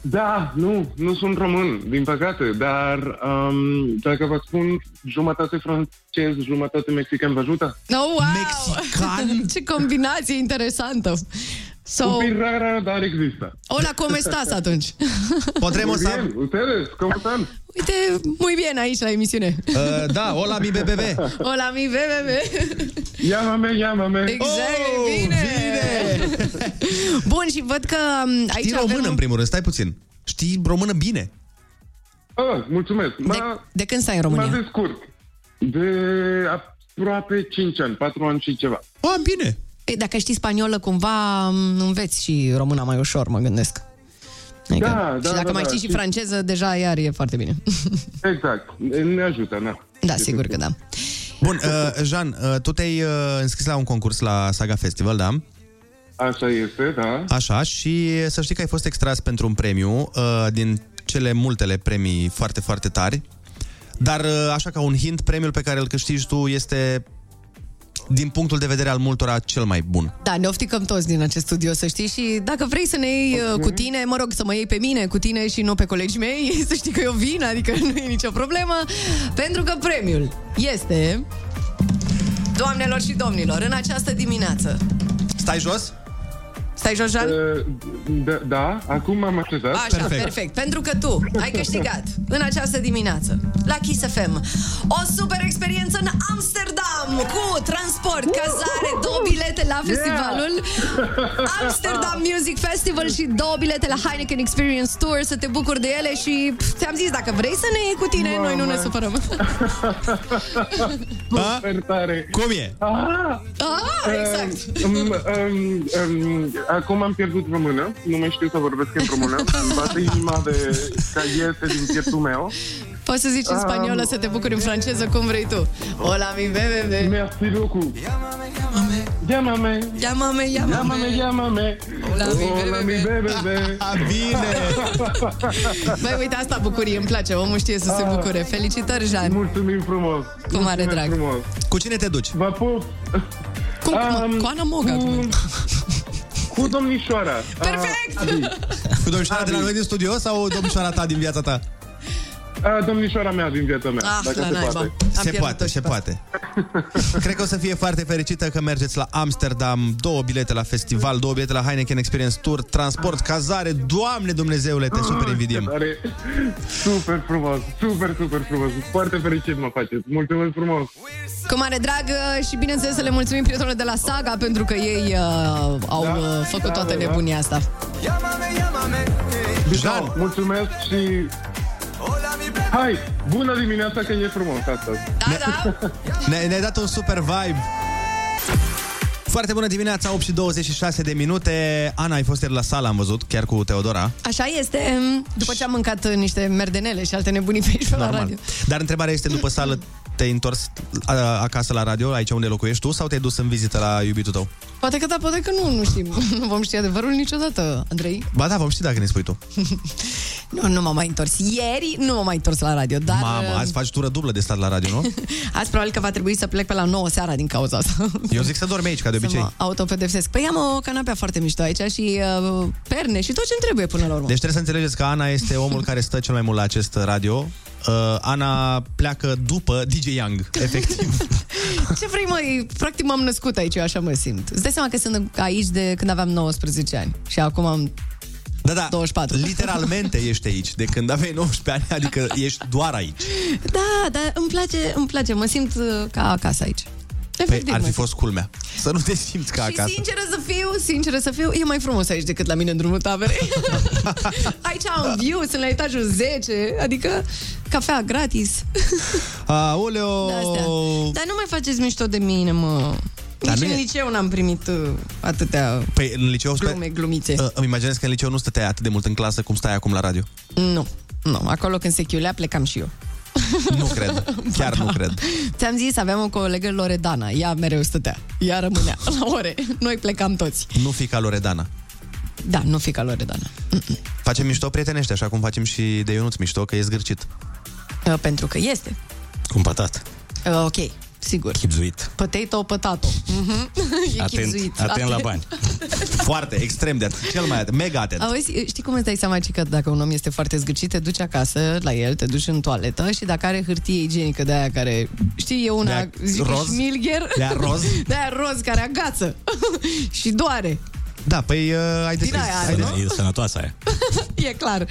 Da, nu, nu sunt român, din păcate, dar um, dacă vă spun jumătate francez, jumătate mexican, vă ajută? Oh, wow! Mexican? <laughs> Ce combinație interesantă! So, Un pic rara, dar există. hola, cum estás atunci? <laughs> Podremos Muy bien, ustedes, ¿cómo están? Uite, muy bien aici la emisiune. Uh, da, hola mi BBB. <laughs> Hola, mi bebe. Llámame, llámame. Exact, oh, bine. bine. <laughs> Bun, și văd că um, aici Știi avem... română, în primul rând, stai puțin. Știi română bine. Ah, mulțumesc. De, de când stai în România? Mă descurc. De aproape 5 ani, 4 ani și ceva. Ah, bine. Ei, Dacă știi spaniolă, cumva um, înveți și româna mai ușor, mă gândesc. Adică, Da, da, și dacă da, mai da, știi și și- franceză, deja iar e foarte bine. <laughs> Exact. Ne ajută, da. Da, sigur că da. Bun, uh, Jean, uh, tu te-ai uh, înscris la un concurs la Saga Festival, da? Așa este, da. Așa, și să știi că ai fost extras pentru un premiu uh, din cele multele premii foarte, foarte tari. Dar, uh, așa ca un hint, premiul pe care îl câștigi tu este, din punctul de vedere al multora, cel mai bun. Da, ne ofticăm toți din acest studio, să știi, și dacă vrei să ne iei okay. cu tine, mă rog, să mă iei pe mine cu tine și nu pe colegii mei, <laughs> să știi că eu vin, adică <laughs> nu e nicio problemă, pentru că premiul este, doamnelor și domnilor, în această dimineață. Stai jos? Stai jos, Jean? Uh, Da, da, acum am așezat. Așa, perfect. perfect. Pentru că tu ai câștigat în această dimineață la Kiss FM o super experiență în Amsterdam cu transport, cazare, două bilete la festivalul <laughs> Amsterdam Music Festival și două bilete la Heineken Experience Tour să te bucuri de ele și pf, ți-am zis, dacă vrei să ne iei cu tine, noi nu ne supărăm. <laughs> Super tare. Cum e? Ah, Ah, exact. Um, um, um, acum am pierdut română, nu mai știu să vorbesc în română. <laughs> Îmi bate inima de ca iese din pieptul meu. Poți să zici în spaniolă să te bucuri în franceză cum vrei tu. Hola, mi bebe. Merci beaucoup. Llámame. Llámame, llámame. Llámame, llámame. Hola, mi Hola, mi bebe. Bine. <laughs> Băi, uite, asta bucurie, îmi place, omul știe să se Ah. bucure. Felicitări, Jean. Mulțumim frumos. Cu mare Mulțumesc drag. Frumos. Cu cine te duci? Vă pup. Cum? Um, cu Ana Moga. Cu, cu domnișoara. Perfect! Ah, Abi. Cu domnișoara de la noi din studio sau domnișoara ta din viața ta? Ah, domnișoara mea din viața mea, Ah, dacă la se naiba. poate. Am se pierdut poate, se poate. <laughs> Cred că o să fie foarte fericită că mergeți la Amsterdam, două bilete la festival, două bilete la Heineken Experience Tour, transport, cazare. Doamne Dumnezeule, te super invidiem. Are super frumos, super, super frumos. Foarte fericit mă faceți. Mulțumesc frumos. Cu mare drag uh, și bineînțeles să le mulțumim prietenilor de la Saga pentru că ei uh, au Da, uh, făcut da, toată da, da. nebunia asta. Llámame, llámame, Jean. Mulțumesc și... Hai, bună dimineața că e frumos astăzi. Da, da. <laughs> Ne, ne-ai dat un super vibe. Foarte bună dimineața, 8 și 26 de minute. Ana, ai fost ieri la sală, am văzut, chiar cu Teodora. Așa este, după ce am mâncat uh, niște merdenele și alte nebunii pe aici pe la radio. Dar întrebarea este, după sală, te-ai întors a, acasă la radio, aici unde locuiești tu, sau te-ai dus în vizită la iubitul tău? Poate că da, poate că nu, nu știm. Nu <laughs> vom ști adevărul niciodată, Andrei. Ba da, vom ști dacă ne spui tu. <laughs> Nu, nu m-am mai întors. Ieri nu m-am mai întors la radio, dar... Mamă, uh, azi faci tură dublă de stat la radio, nu? <laughs> Azi probabil că va trebui să plec pe la 9 seara din cauza asta. Eu zic să dormi aici, ca de Să obicei. mă autopedepsesc. Păi am o canapea foarte mișto aici și uh, perne și tot ce-mi trebuie până la urmă. Deci trebuie să înțelegeți că Ana este omul care stă cel mai mult la acest radio. Uh, Ana pleacă după DJ Young, efectiv. <laughs> Ce vrei, măi? Practic m-am născut aici, eu așa mă simt. Îți dai seama că sunt aici de când aveam 19 ani și acum am Da, da, 24. literalmente <laughs> ești aici, de când aveai 19 ani, adică ești doar aici. Da, dar îmi place, îmi place, mă simt uh, ca acasă aici. Păi Efectiv, ar fi mă fost culmea. Să nu te simți ca Și acasă. sinceră să fiu, sinceră să fiu, e mai frumos aici decât la mine în drumul taberei. <laughs> aici am view, sunt la etajul 10, adică cafea gratis. Aoleo! De-astea. Dar nu mai faceți mișto de mine, mă. Dar Nici nu în e- liceu n-am primit uh, atâtea Păi în liceu sper... glume, glumițe. Uh, îmi imaginez că în liceu nu stăteai atât de mult în clasă cum stai acum la radio. Nu, nu, acolo când se chiulea plecam și eu. Nu cred. <laughs> Chiar nu cred. Ți-am zis, aveam o colegă Loredana, ea mereu stătea, ea rămânea <laughs> la ore, noi plecam toți. Nu fi ca Loredana. Da, nu fi ca Loredana. Facem mișto prietenește, așa cum facem și de Ionuț mișto, că e zgârcit. Uh, Pentru că este. Cumpătat. Uh, Ok, sigur. Chipzuit. Potato, potato. Mhm. <laughs> E Atent, chipzuit. atent la bani. <laughs> Foarte, extrem de atent. Cel mai atent, mega atent. Auzi, știi cum îți dai seama ci că dacă un om este foarte zgârcit, te duci acasă la el, te duci în toaletă și dacă are hârtie igienică de aia care, știi, e una, De-aia zic roz? șmilgher, De-aia roz? <laughs> de aia roz care agață și doare. Da, păi uh, ai Din descris. aia ai are, descris. nu? E sănătoasă aia. <laughs> E clar.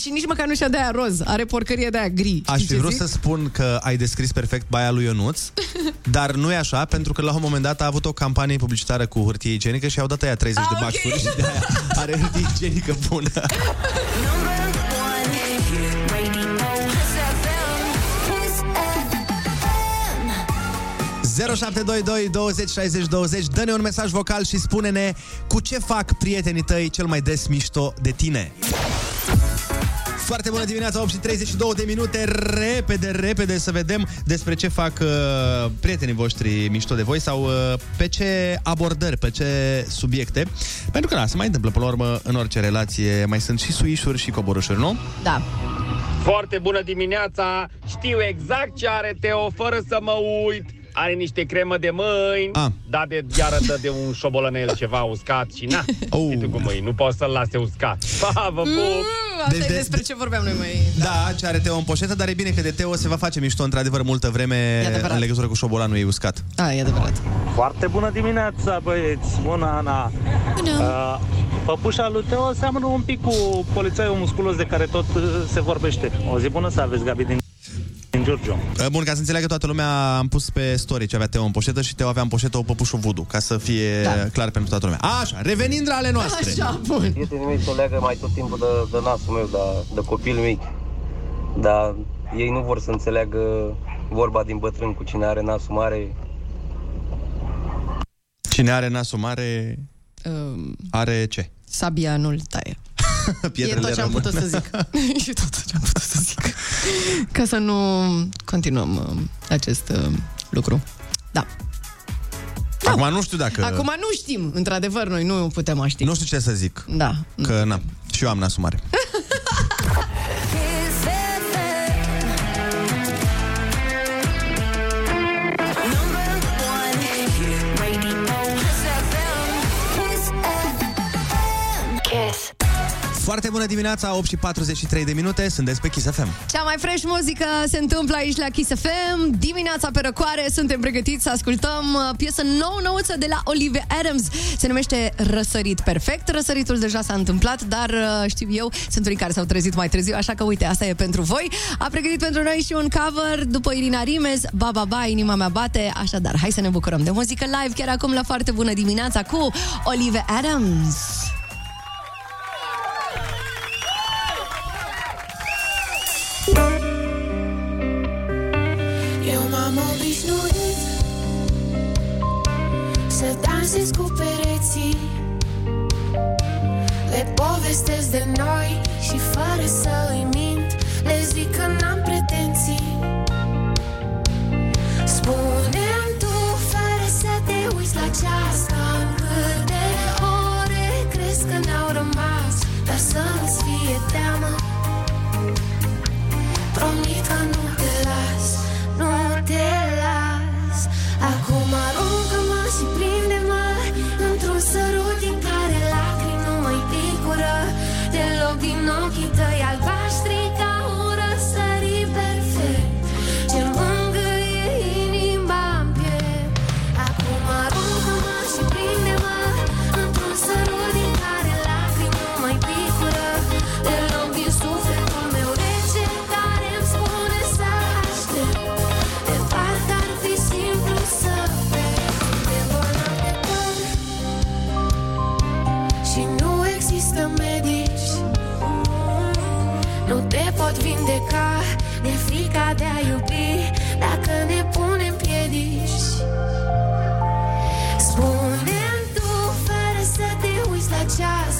Și nici măcar nu și-a de aia roz, are porcărie de aia gri. Aș Știi fi ce vrut zic? să spun că ai descris perfect baia lui Ionuț, <laughs> dar nu e așa, pentru că la un moment dat a avut o campanie publicitară cu hârtie igienică și au dat aia 30 de Ah, ok. baxuri și de aia are hârtie igienică bună. <laughs> 0722 20 60 20 Dă-ne un mesaj vocal și spune-ne cu ce fac prietenii tăi cel mai des mișto de tine. Foarte bună dimineața, 8 și 32 de minute. Repede, repede să vedem despre ce fac uh, prietenii voștri mișto de voi sau uh, pe ce abordări, pe ce subiecte. Pentru că, da, se mai întâmplă până la urmă în orice relație. Mai sunt și suișuri și coborâșuri, nu? Da. Foarte bună dimineața! Știu exact ce are Teo fără să mă uit. Are niște cremă de mâini, Ah. da de iară dă de un șobolănel ceva uscat și na, oh. știi tu cum e, nu poți să-l lase uscat. Pa, vă pup! Mm, asta Deci e de- despre ce vorbeam noi mai... Da, ce are Teo în poșetă, dar e bine că de Teo se va face mișto într-adevăr multă vreme adevărat. în legătură cu șobolanul ei uscat. Da, e adevărat. Foarte bună dimineața, băieți! Bună, Ana! Uh, păpușa lui Teo seamănă un pic cu polițaiul musculos de care tot uh, se vorbește. O zi bună să aveți, Gabi din, din Giurgiu. Uh, Bun, ca să înțeleagă toată lumea, am pus pe story ce avea Teo în poșetă și Teo avea în poșetă o păpușă voodoo, ca să fie da. clar pentru toată lumea. Așa, revenind la ale noastre. Așa, bun. Prietenii mei se leagă mai tot timpul de, de nasul meu, de, de copil mic. Dar ei nu vor să înțeleagă vorba din bătrân cu cine are nasul mare. Cine are nasul mare, Um, are ce? sabia nu-l taie. <laughs> e Pietrele tot ce am rămân. putut să zic. <laughs> e tot ce am putut să zic. Ca să nu continuăm uh, acest uh, lucru. Da. Acum nu știu dacă... Acum nu știm, într-adevăr, noi nu putem a ști. Nu știu ce să zic. Da. Că, na, și eu am nasul <laughs> Foarte bună dimineața, 8 și 43 de minute, sunteți pe Kiss FM. Cea mai fresh muzică se întâmplă aici la Kiss FM. Dimineața pe răcoare suntem pregătiți să ascultăm uh, piesă nou-nouță de la Olivia Adams. Se numește Răsărit Perfect. Răsăritul deja s-a întâmplat, dar uh, știu eu, sunt unii care s-au trezit mai târziu, așa că uite, asta e pentru voi. A pregătit pentru noi și un cover după Irina Rimes, Ba Ba Ba, inima mea bate. Așadar, hai să ne bucurăm de muzică live chiar acum la foarte bună dimineața cu Olivia Adams. M-am obișnuit Să dansez cu pereții. Le povestesc de noi Și fără să îi mint Le zic că n-am pretenții. Spune-mi tu fără să te uiți la ceas Cam câte ore crezi că ne-au rămas Dar să nu-ți fie teamă. Promis pot vindeca. De frica de a iubi Dacă ne punem piedici. Spune-mi tu fără să te uiți la ceas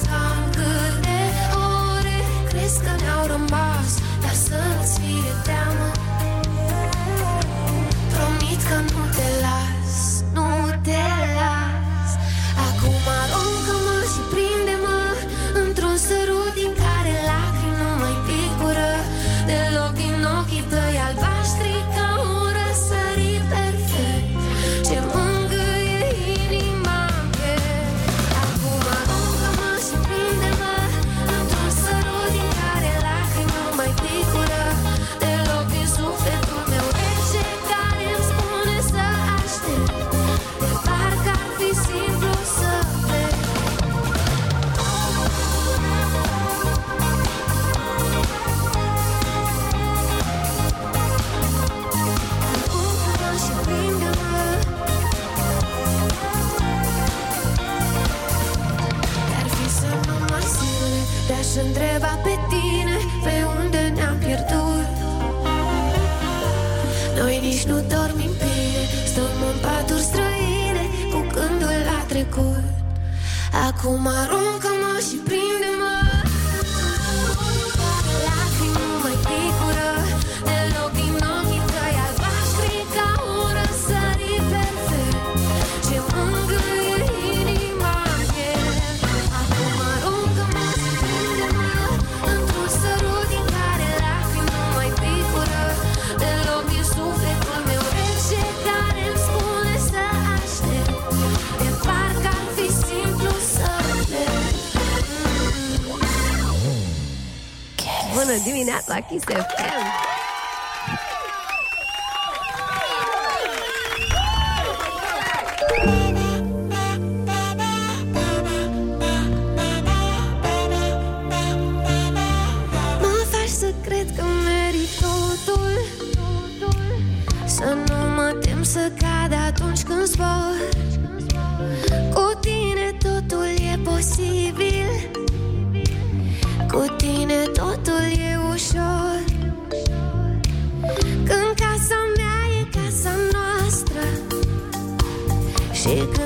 Come aruncă Bună dimineața, Kiss FM! Să nu mă tem să cad atunci când zbor Cu tine totul e ușor. Când casa mea e casa noastră Și când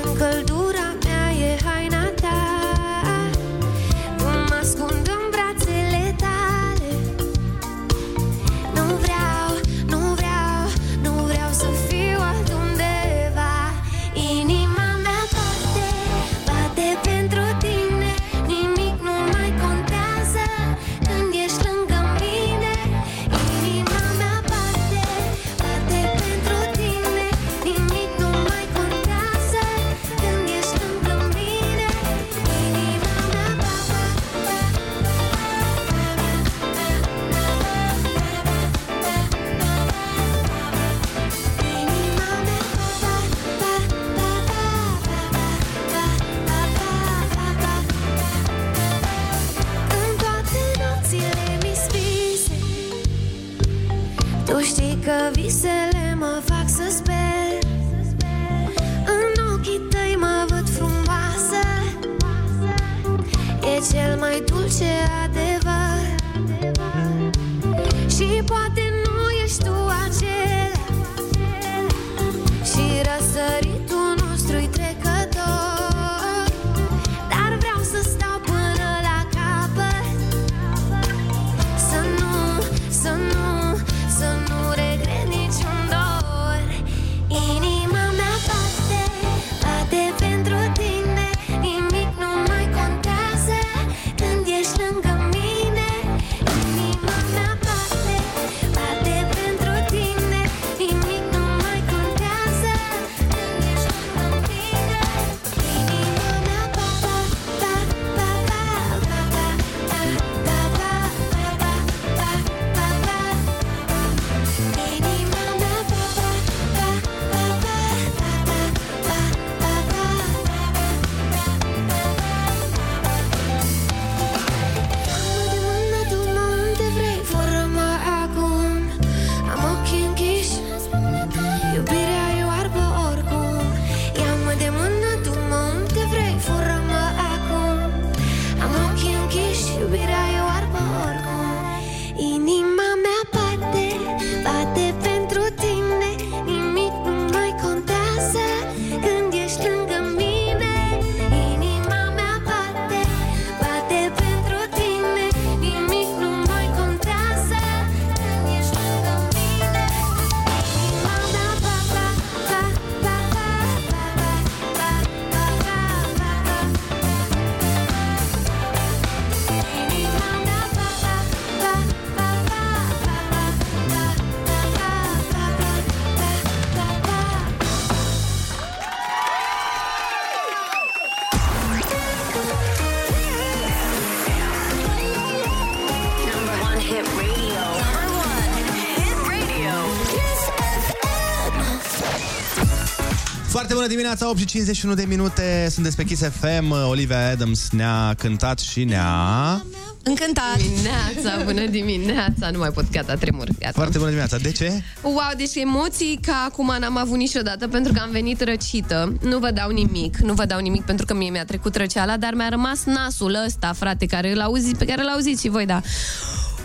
bună dimineața, 8 și 51 de minute, sunteți pe Kiss FM, Olivia Adams ne-a cântat și ne-a... Încântat! Dimineața, bună dimineața, nu mai pot, gata, tremur, gata. Foarte bună dimineața, de ce? Wow, deci emoții ca acum n-am avut niciodată pentru că am venit răcită. Nu vă dau nimic, nu vă dau nimic pentru că mie mi-a trecut răceala, dar mi-a rămas nasul ăsta, frate, care îl auzi, pe care îl auziți și voi, da.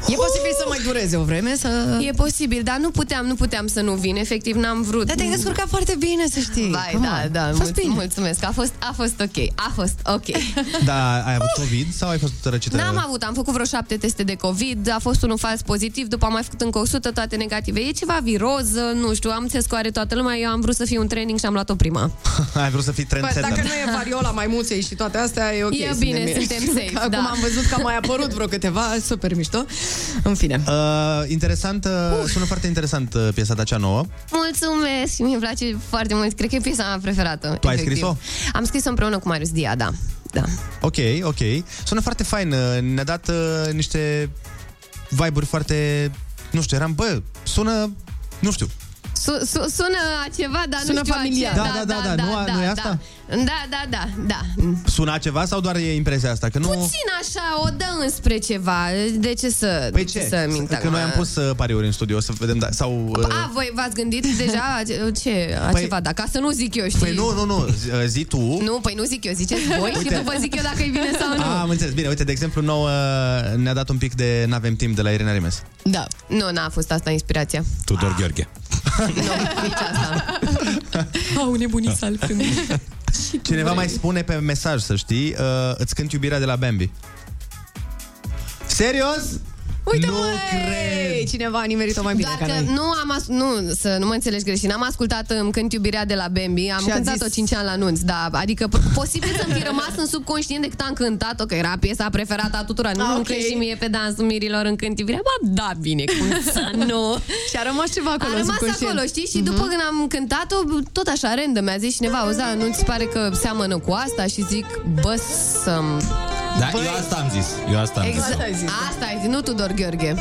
E posibil să mai dureze o vreme, să... E posibil, dar nu puteam, nu puteam să nu vin, efectiv n-am vrut. Dar te-ai descurcat foarte bine, să știi. Vai, Come da, on. da, A fost mulț- bine. mulțumesc, a fost, a fost ok, a fost ok. <laughs> Da, ai avut COVID sau ai fost răcită? N-am avut, am făcut vreo șapte teste de COVID, a fost unul fals pozitiv, după am mai făcut încă 100, toate negative. E ceva viroz, nu știu, am înțeles că o are toată lumea, eu am vrut să fiu un training și am luat-o prima. <laughs> ai vrut să fii Bă, trendsetter. dacă nu e variola maimuței și toate astea, e ok. E bine, suntem <laughs> safe, Că Acum da. am văzut că a mai apărut vreo câteva, super mișto. În fine. Uh, interesant, uh, sună foarte interesant uh, piesa ta cea nouă. Mulțumesc și mi-e place foarte mult, cred că e piesa mea preferată. Tu ai efectiv. scris-o? Am scris-o împreună cu Marius Dia, da. da. Ok, ok. Sună foarte fain. uh, Ne-a dat uh, niște vibe-uri foarte... Nu știu, eram, bă, sună... Nu știu. Su- su- sună a ceva, dar Sună nu știu familiar. a ce. Da, da, da, da, nu a- nu e asta? Da, da, da, da. Suna ceva sau doar e impresia asta? Că nu... Puțin așa, o dă înspre ceva. De ce să, Păi de ce? să mint că acum? noi am pus uh, pariuri în studio, să vedem, da, sau... Uh, A, voi v-ați gândit deja <laughs> ce, a Păi- ceva, da, ca să nu zic eu, știi? Păi nu, nu, nu, zi, uh, zi tu. Nu, păi nu zic eu, ziceți voi și Uite. după zic eu dacă e bine sau nu. A, am înțeles. Bine, uite, de exemplu, nouă ne-a dat un pic de N-avem timp de la Irina Rimes. Da. Nu, n-a fost asta inspirația. Tudor Gheorghe. <laughs> Nu, nici asta. Au nebunii <laughs> saltând. Cineva mai spune pe mesaj, să știi, uh, îți cânt iubirea de la Bambi. Serios? Uite, nu măi! cred. Cineva a nimerit-o mai bine Doar ca că noi. nu am as- nu, să nu mă înțelegi greșit, n-am ascultat Îmi cânt iubirea de la Bambi, am Și a cântat-o zis- 5 ani la anunț, da, adică p- posibil să-mi fi rămas în subconștient de cât am cântat-o, că era piesa preferată a tuturor, nu Ah, okay. ok. cânt și mie pe dansul mirilor în cânt iubirea, ba, da, bine, cum să nu. <laughs> Și a rămas ceva acolo A rămas subconștient. acolo, știi? Și după când am cântat-o, tot așa, random, mi-a zis cineva, auzi, da, nu-ți pare că seamănă cu asta? Și zic, bă, să-mi... Da, eu asta am zis. Eu asta am Exact. zis. Asta ai zis, nu Tudor Gheorghe.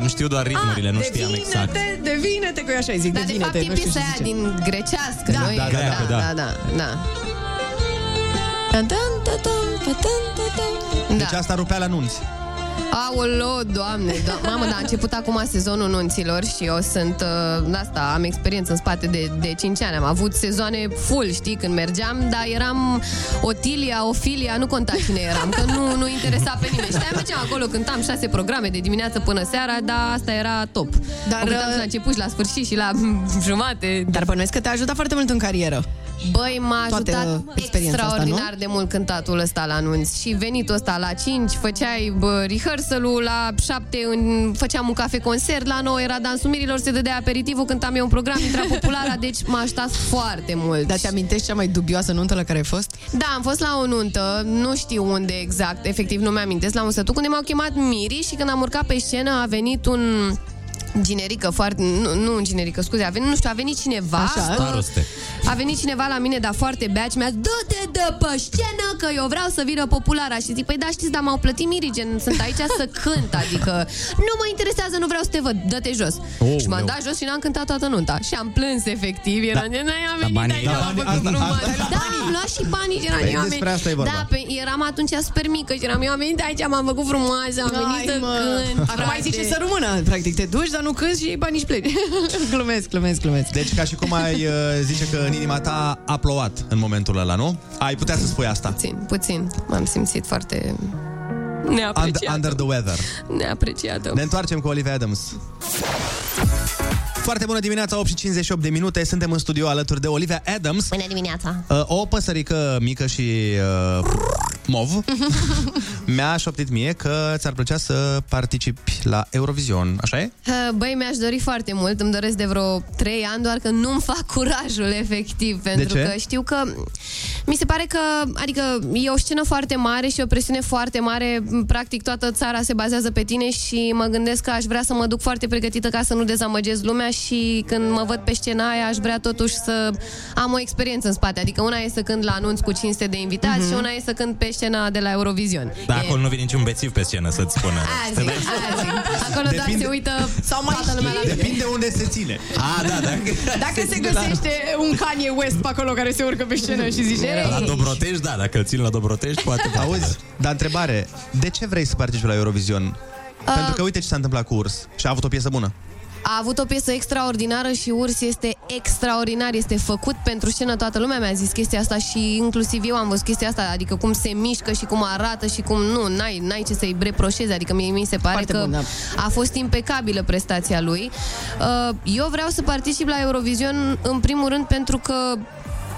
Am știu doar ritmurile, nu știam exact. Devine-te, devine-te, că eu așa îi zic, Dar de devine-te. fapt e nu știu piesa ce aia zice. din grecească, Da, nu? da, E- da, da, da. da, da, da. Tan, tan, tan, tan, tan, tan, tan. Deci asta rupea la nunți. Aolo, doamne, do- mamă, da, a început acum sezonul nunților și eu sunt, uh, asta, am experiență în spate de, de 5 ani, am avut sezoane full, știi, când mergeam, dar eram Otilia, Ofilia, nu conta cine eram, că nu, nu interesa pe nimeni. Știam, mergeam acolo, cântam șase programe de dimineață până seara, dar asta era top. Dar, Dar, o cântam uh, și la început și la sfârșit și la <laughs> jumate. Dar bănuiesc că te-a ajutat foarte mult în carieră. Băi, m-a Toată ajutat experiența asta, extraordinar de mult cântatul ăsta la anunț și venitul ăsta la 5, făceai bă, rehearsal-ul la 7, în, făceam un cafe concert, la 9 era dansul mirilor, se dădea aperitivul, cântam eu un program, intra populara, <laughs> deci m-a ajutat foarte mult. Dar te-amintești cea mai dubioasă nuntă la care ai fost? Da, am fost la o nuntă, nu știu unde exact, efectiv nu mi-amintesc, la un sătuc unde m-au chemat Miri și când am urcat pe scenă a venit un generică foarte, nu, nu un generică, scuze, a venit, nu știu, a venit cineva Așa. Staroste. a venit cineva la mine, dar foarte bea și mi-a zis, dă-te de pe scenă că eu vreau să vină populara. Și zic, păi da, știți, dar m-au plătit mirigen, sunt aici să cânt, adică nu mă interesează, nu vreau să te văd, dă-te jos. Oh, și m-am leu. dat jos și n-am cântat toată nunta. Și am plâns, efectiv, era da. n-ai am venit banii- aici, da, m-am banii- făcut asta- frumos. asta- Da, am luat și banii și eram Păi eu am despre venit- asta e vorba. Da, pe, eram atunci super mică și eram eu am venit aici, m-am făcut frumoasă, am venit să cânt. Acum ai frate. zice să rămână. Practic, te duci, dar nu cânti și banii își pleci. <laughs> glumesc, glumesc, glumesc. Deci ca și cum ai uh, zice că în inima ta a plouat în momentul ăla, nu? Ai putea să spui asta. Puțin, puțin. M-am simțit foarte Under, neapreciată. under the weather. Neapreciată. Ne întoarcem cu Olivia Adams. Foarte bună dimineața, 8 și 58 de minute. Suntem în studio alături de Olivia Adams. Bună dimineața! Uh, o păsărică mică și uh, mov <laughs> mi-a șoptit mie că ți-ar plăcea să participi la Eurovision, așa e? Uh, Băi, mi-aș dori foarte mult, îmi doresc de vreo 3 ani, doar că nu-mi fac <laughs> curajul, efectiv, pentru ce? că știu că Mi se pare că, adică e o scenă foarte mare și o presiune foarte mare, practic toată țara se bazează pe tine și mă gândesc că aș vrea să mă duc foarte pregătită ca să nu dezamăgesc lumea și când mă văd pe scena aia aș vrea totuși să am o experiență în spate, adică una e să cânt la anunț cu 500 de invitați Mhm. și una e să cânt pe scena de la Eurovision. Da, E- acolo nu vine niciun bețiv pe scenă să-ți spună. Aia zic, aia zic. Acolo doar Depinde- se uită Sau mai toată lumea la Depinde unde se ține. A, da, da. Dacă se găsește un Kanye West pe acolo care se urcă pe scenă și zice La "Ei, Dobrotești, da, dacă îl țin la Dobrotești, poate. <laughs> Auzi, dar întrebare, de ce vrei să participi la Eurovision? Pentru că uite ce s-a întâmplat cu Urs și a avut o piesă bună. A avut o piesă extraordinară și Urs este extraordinar, este făcut pentru scenă. Toată lumea mi-a zis chestia asta și inclusiv eu am văzut chestia asta, adică cum se mișcă și cum arată și cum nu, n-ai, n-ai ce să-i reproșezi, adică mie mi se pare Foarte că bun, da. a fost impecabilă prestația lui. Uh, Eu vreau să particip la Eurovision în primul rând pentru că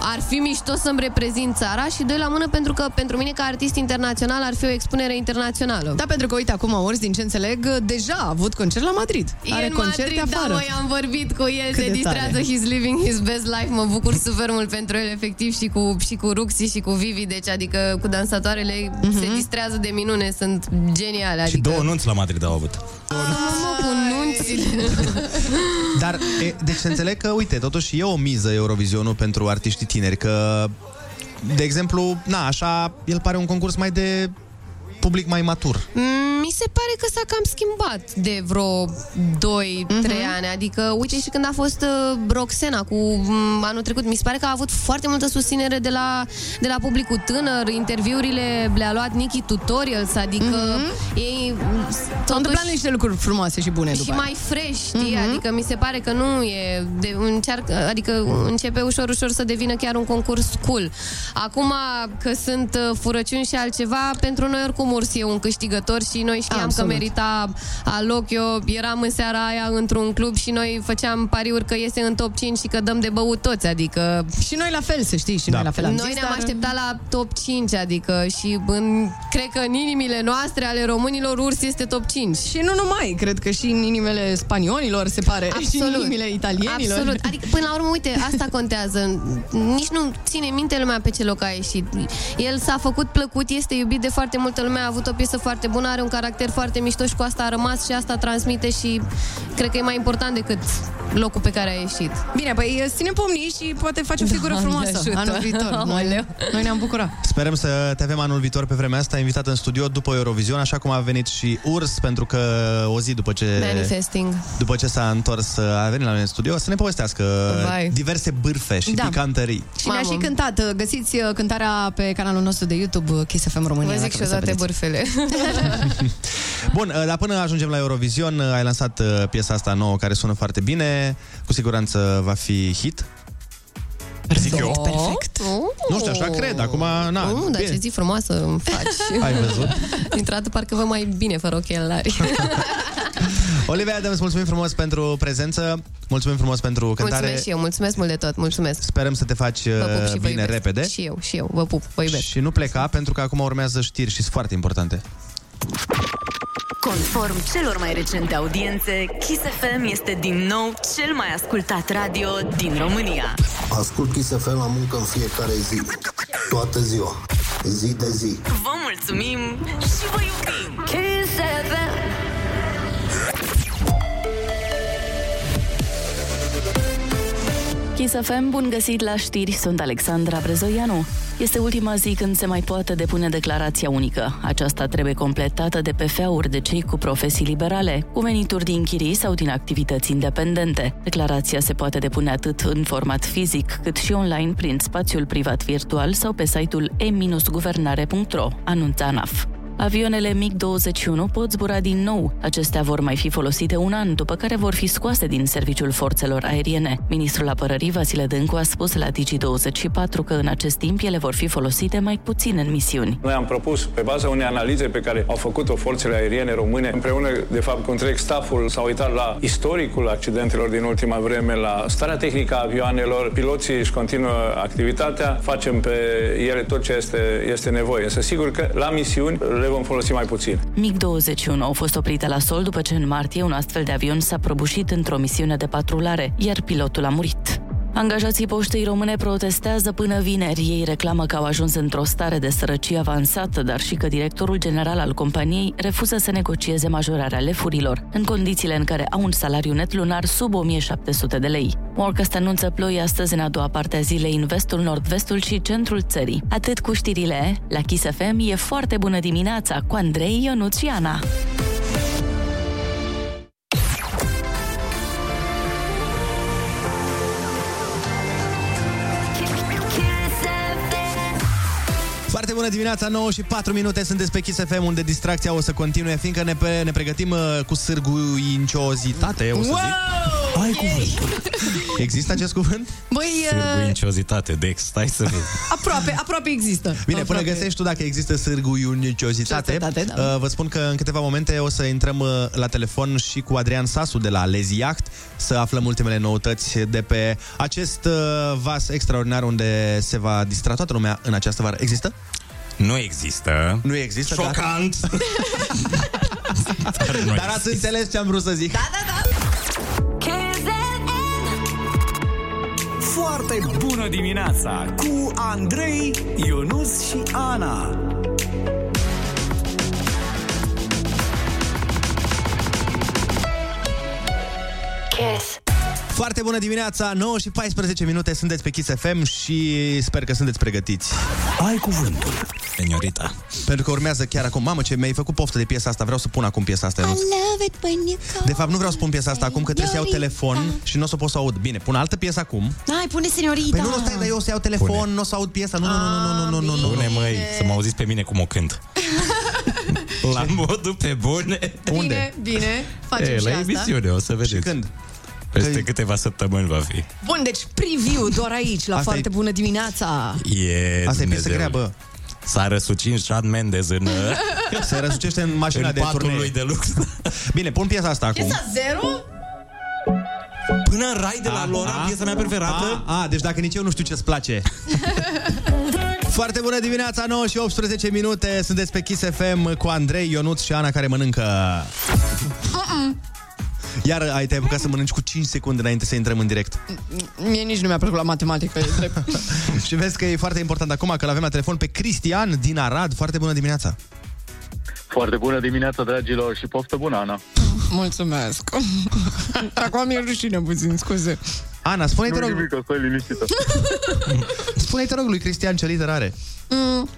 ar fi mișto să-mi reprezint țara și doi la mână pentru că pentru mine ca artist internațional ar fi o expunere internațională. Da, pentru că, uite, acum Urs, din ce înțeleg, deja a avut concert la Madrid. E Are în concerte Madrid, afară. Da, măi, am vorbit cu el, Cât se de distrează, tare. he's living his best life, mă bucur super mult pentru el, efectiv, și cu, și cu Ruxi și cu Vivi, deci adică cu dansatoarele Mhm. se distrează de minune, sunt geniale, Și adică... două nunți la Madrid au avut. Mamă, cu nunțile. Dar, e, deci să înțeleg că, uite, totuși e o miză Eurovizionul pentru artiștii tineri, că, de exemplu, na, așa, el pare un concurs mai de public mai matur. Mm, Mi se pare că s-a cam schimbat de vreo 2-3 Mhm. ani. Adică, uite și când a fost uh, Roxena cu mm, anul trecut, mi se pare că a avut foarte multă susținere de la, de la publicul tânăr. Interviurile le-a luat Nikki Tutorials, adică ei Mhm. S-au întâmplat niște lucruri frumoase și bune și după aia. mai fresh, știi? Mhm. Adică mi se pare că nu e de, încearcă, adică începe ușor ușor să devină chiar un concurs cool. Acum că sunt uh, furăciuni și altceva, pentru noi oricum Urs e un câștigător și noi știam Absolut. că merita aloc. Eu eram în seara aia într-un club și noi făceam pariuri că iese în top 5 și că dăm de băut toți, adică... Și noi la fel, să știi, și Da. noi la fel am Noi zis, ne-am dar- așteptat la top 5, adică și în, cred că în inimile noastre ale românilor Urs este top 5. Și nu numai, cred că și în inimile spaniolilor, se pare, și în inimile italienilor. Absolut. Adică, până la urmă, uite, asta contează. Nici nu ține minte lumea pe ce loc a ieșit. El s-a făcut plăcut, este iubit de foarte multă lume, a avut o piesă foarte bună, are un caracter foarte mișto și cu asta a rămas și asta transmite și cred că e mai important decât locul pe care a ieșit. Bine, păi îți ținem pumnii și poate faci o figură Doamne frumoasă ajută. anul viitor. Noi, Aoleu. noi ne-am bucurat. Sperăm să te avem anul viitor pe vremea asta invitat în studio după Eurovision, așa cum a venit și Urs, pentru că o zi după ce... Manifesting. După ce s-a întors, a venit la noi în studio să ne povestească Vai. diverse bârfe și Da. picantării. Și ne-a și cântat. Găsiți uh, cântarea pe canalul nostru de YouTube, uh, Kiss FM România. Vă zic dacă și eu vreți să toate vedeți. bârfele. Bun, dar până ajungem la Eurovision, ai lansat uh, piesa asta nouă care sună foarte bine, cu siguranță va fi hit. Zic eu. Perfect. Nu știu, așa cred, acum, na, Nu, dar bine. ce zi frumoasă îmi faci. Ai văzut? <laughs> Dintr-o dată parcă vă mai bine fără ochelari. <laughs> Olivia Adams, mulțumim frumos pentru prezență, mulțumim frumos pentru cântare. Mulțumesc și eu, mulțumesc mult de tot, mulțumesc. Sperăm să te faci uh, Vă pup și vă bine iubesc. repede. Și eu, și eu, vă pup, vă iubesc. Și nu pleca, pentru că acum urmează știri și sunt foarte importante. Conform celor mai recente audiențe, Kiss FM este din nou cel mai ascultat radio din România. Ascult Kiss FM la muncă în fiecare zi. Toată ziua. Zi de zi. Vă mulțumim și vă iubim! Kiss FM, bun găsit la știri, sunt Alexandra Brezoianu. Este ultima zi când se mai poate depune declarația unică. Aceasta trebuie completată de PFA-uri de cei cu profesii liberale, cu venituri din chirii sau din activități independente. Declarația se poate depune atât în format fizic, cât și online prin spațiul privat virtual sau pe site-ul e-guvernare.ro, anunța ANAF. Avioanele MiG-21 pot zbura din nou. Acestea vor mai fi folosite un an, după care vor fi scoase din serviciul forțelor aeriene. Ministrul Apărării Vasile Dâncu a spus la Digi24 că în acest timp ele vor fi folosite mai puțin în misiuni. Noi am propus, pe baza unei analize pe care au făcut-o forțele aeriene române, împreună, de fapt, cu întreg stafful, s-au uitat la istoricul accidentelor din ultima vreme, la starea tehnică a avioanelor, piloții își continuă activitatea, facem pe ele tot ce este, este nevoie. Să sigur că la misiuni le vom folosi mai puțin. MiG-21 au fost oprite la sol după ce în martie un astfel de avion s-a prăbușit într-o misiune de patrulare, iar pilotul a murit. Angajații poștei române protestează până vineri. Ei reclamă că au ajuns într-o stare de sărăcie avansată, dar și că directorul general al companiei refuză să negocieze majorarea lefurilor, în condițiile în care au un salariu net lunar sub 1700 de lei. Morcast anunță ploi astăzi în a doua parte a zilei în vestul, nord-vestul și centrul țării. Atât cu știrile, la Kiss FM e foarte bună dimineața cu Andrei, Ionuț bună dimineața, 9 și 4 minute sunteți pe Kiss FM, unde distracția o să continue, fiindcă ne, pe, ne pregătim uh, cu sârguinciozitate, o să Wow! zic. Ai cuvântul. Există acest cuvânt? Băi, uh, Sârguinciozitate, Dex, stai să vezi. aproape, aproape există. Bine, aproape. până găsești tu dacă există sârguinciozitate, Ciozitate, da. uh, vă spun că în câteva momente o să intrăm uh, la telefon și cu Adrian Sasu de la Lazy Yacht să aflăm ultimele noutăți de pe acest uh, vas extraordinar unde se va distra toată lumea în această vară. Există? Nu există. Nu există, da. Șocant! <laughs> Dar ați înțeles ce am vrut să zic. Da, da, da. Foarte bună dimineața cu Andrei, Ionus și Ana. Kiss. Foarte bună dimineața, 9 și 14 minute, sunteți pe Kiss FM și sper că sunteți pregătiți. Ai cuvântul. Seniorita. Pentru că urmează chiar acum. Mamă, ce mi-ai făcut poftă de piesa asta, vreau să pun acum piesa asta. I Ionuț. love it when you call De fapt, nu vreau să pun piesa asta acum, că trebuie să iau telefon și nu o să pot să aud. Bine, pun altă piesă acum. Hai, pune seniorita. Păi nu, nu, stai, dar eu o să iau telefon, Pune. nu o să aud piesa. Nu, nu, nu, nu, nu, nu, nu, nu. Bune, măi, să mă auziți pe mine cum o cânt. <laughs> la modul pe bune. Bine, bine, facem E, și la asta. emisiune, o să vedeți. Și când? Peste câteva săptămâni va fi. Bun, deci preview doar aici, la Asta foarte e- bună dimineața. E, Asta e piesă Dumnezeu. grea, bă. S-a răsucit Shawn Mendes în, <laughs> Se răsucește în mașina în de patul turnee. lui de lux. <laughs> Bine, pun piesa asta acum. Piesa zero? Până în rai de la Lora, piesa mea preferată. A, a, deci dacă nici eu nu știu ce-ți place. <laughs> Foarte bună dimineața, 9 și 18 minute. Sunteți pe Kiss FM cu Andrei, Ionuț și Ana care mănâncă. Iar ai te-ai apucat să mănânci cu 5 secunde înainte să intrăm în direct. Mie nici nu mi-a plăcut la matematică, e drept. <laughs> și vezi că e foarte important acum că l-avem la telefon pe Cristian din Arad. Foarte bună dimineața. Foarte bună dimineața, dragilor, și poftă bună, Ana. Mulțumesc. <laughs> Acum mi-e rușine puțin, scuze. Ana, spune-i te Nu rog, nimic, stai liniștită. <laughs> spune te rog lui Cristian ce literă are. Mm.